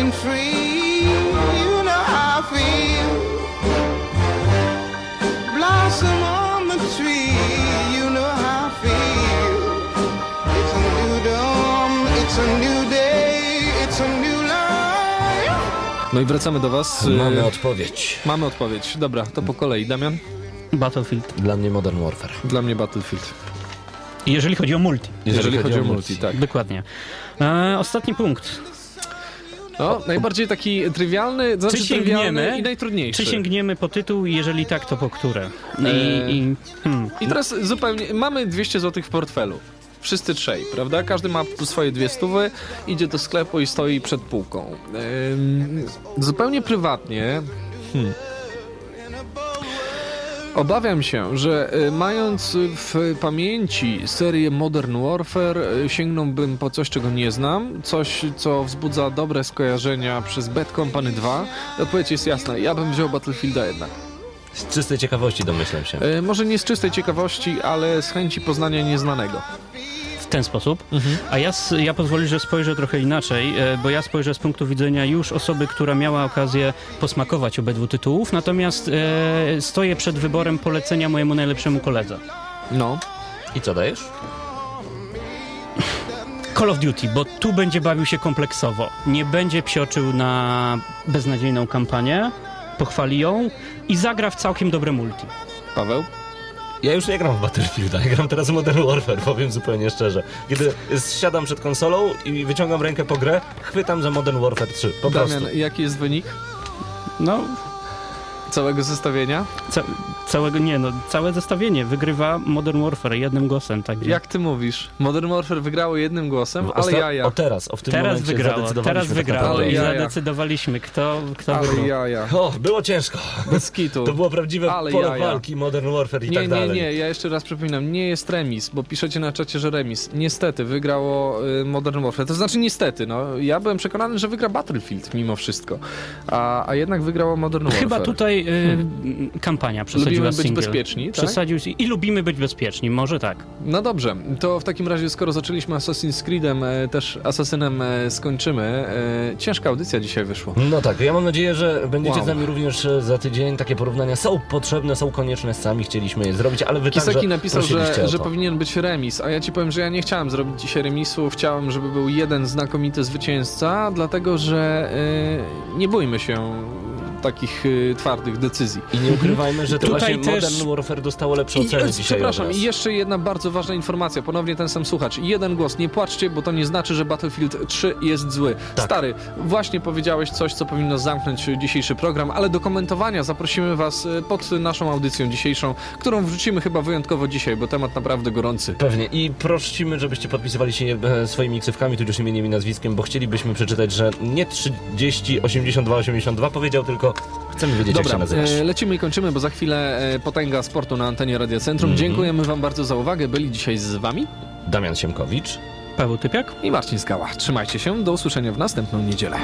running free. You know how I feel. Blossom on the tree. You know how I feel. It's a new dawn. It's a new day. It's a new life. No i wracamy do Was. Mamy odpowiedź. Mamy odpowiedź. Dobra, to po kolei. Damian? Battlefield. Dla mnie Modern Warfare. Dla mnie Battlefield. Jeżeli chodzi o multi. Jeżeli, Jeżeli chodzi, chodzi, o multi, multi tak. Dokładnie. E, ostatni punkt. No, najbardziej taki trywialny, to znaczy Czy trywialny sięgniemy? i najtrudniejszy. Czy sięgniemy po tytuł? Jeżeli tak, to po które? I, Eee. i, hmm. I teraz zupełnie, mamy 200 zł w portfelu. Wszyscy trzej, prawda? Każdy ma swoje dwie stówy, idzie do sklepu i stoi przed półką. Ym, zupełnie prywatnie. Hmm. Obawiam się, że y, mając w pamięci serię Modern Warfare, y, sięgnąłbym po coś, czego nie znam, coś, co wzbudza dobre skojarzenia przez Bad Company 2. Odpowiedź jest jasna, ja bym wziął Battlefielda jednak. Z czystej ciekawości domyślam się. E, Może nie z czystej ciekawości, ale z chęci poznania nieznanego. W ten sposób. A ja, ja pozwolę, że spojrzę trochę inaczej, e, bo ja spojrzę z punktu widzenia już osoby, która miała okazję posmakować obydwu tytułów, natomiast e, stoję przed wyborem polecenia mojemu najlepszemu koledze. No. I co dajesz? Call of Duty, bo tu będzie bawił się kompleksowo. Nie będzie psioczył na beznadziejną kampanię, pochwali ją i zagra w całkiem dobre multi. Paweł? Ja już nie gram w Battlefielda, ja gram teraz w Modern Warfare, powiem zupełnie szczerze. Kiedy siadam przed konsolą i wyciągam rękę po grę, chwytam za Modern Warfare 3, po Damian, prostu. jaki jest wynik No, całego zestawienia? ca całego, nie no, całe zestawienie wygrywa Modern Warfare jednym głosem, także... Jak ty mówisz? Modern Warfare wygrało jednym głosem, W ale osta- jaja. O teraz, o w tym Teraz momencie wygrało, zadecydowaliśmy teraz tak wygrało i zadecydowaliśmy, kto, kto Ale wygrał. jaja. O, było ciężko. Bez kitu. To było prawdziwe Ale pole jaja. walki, Modern Warfare i Nie, tak nie, dalej. nie, ja jeszcze raz przypominam, nie jest remis, bo piszecie na czacie, że remis. Niestety, wygrało y, Modern Warfare. To znaczy niestety, no, ja byłem przekonany, że wygra Battlefield mimo wszystko, a, a jednak wygrało Modern Warfare. Chyba tutaj y, kampania przesadziła Lubimy z być single. bezpieczni, tak? Przesadził i lubimy być bezpieczni, może tak. No dobrze, to w takim razie, skoro zaczęliśmy Assassin's Creedem, e, też Asasynem e, skończymy. E, ciężka audycja dzisiaj wyszła. No tak, ja mam nadzieję, że będziecie Wow. z nami również za tydzień. Takie porównania są potrzebne, są konieczne, sami chcieliśmy je zrobić, ale wy Kiseki także napisał, że, że powinien być remis, a ja ci powiem, że ja nie chciałem zrobić dzisiaj remisu, chciałem, żeby był jeden znakomity zwycięzca, dlatego że e, nie bójmy się takich e, twardych decyzji. I nie ukrywajmy, że to Tutaj właśnie też- Modern Warfare dostało lepsze I, oceny e, dzisiaj przepraszam, i jeszcze jedna bardzo ważna informacja, ponownie ten sam słuchacz. Jeden głos, nie płaczcie, bo to nie znaczy, że Battlefield 3 jest zły. Tak. Stary, właśnie powiedziałeś coś, co powinno zamknąć dzisiejszy program, ale do komentowania zaprosimy was pod naszą audycją dzisiejszą, którą wrzucimy chyba wyjątkowo dzisiaj, bo temat naprawdę gorący. Pewnie i prosimy, żebyście podpisywali się e, swoimi ksywkami, tudzież imieniem i nazwiskiem, bo chcielibyśmy przeczytać, że nie 30 82 82 powiedział, tylko chcemy wiedzieć, jak się Dobra, nazywasz. e, lecimy i kończymy, bo za chwilę e, potęga sportu na antenie Radia Centrum. Mhm. Dziękujemy wam bardzo za uwagę. Byli dzisiaj z wami Damian Siemkowicz. Paweł Typiak? i Marcin Skała. Trzymajcie się, do usłyszenia w następną niedzielę.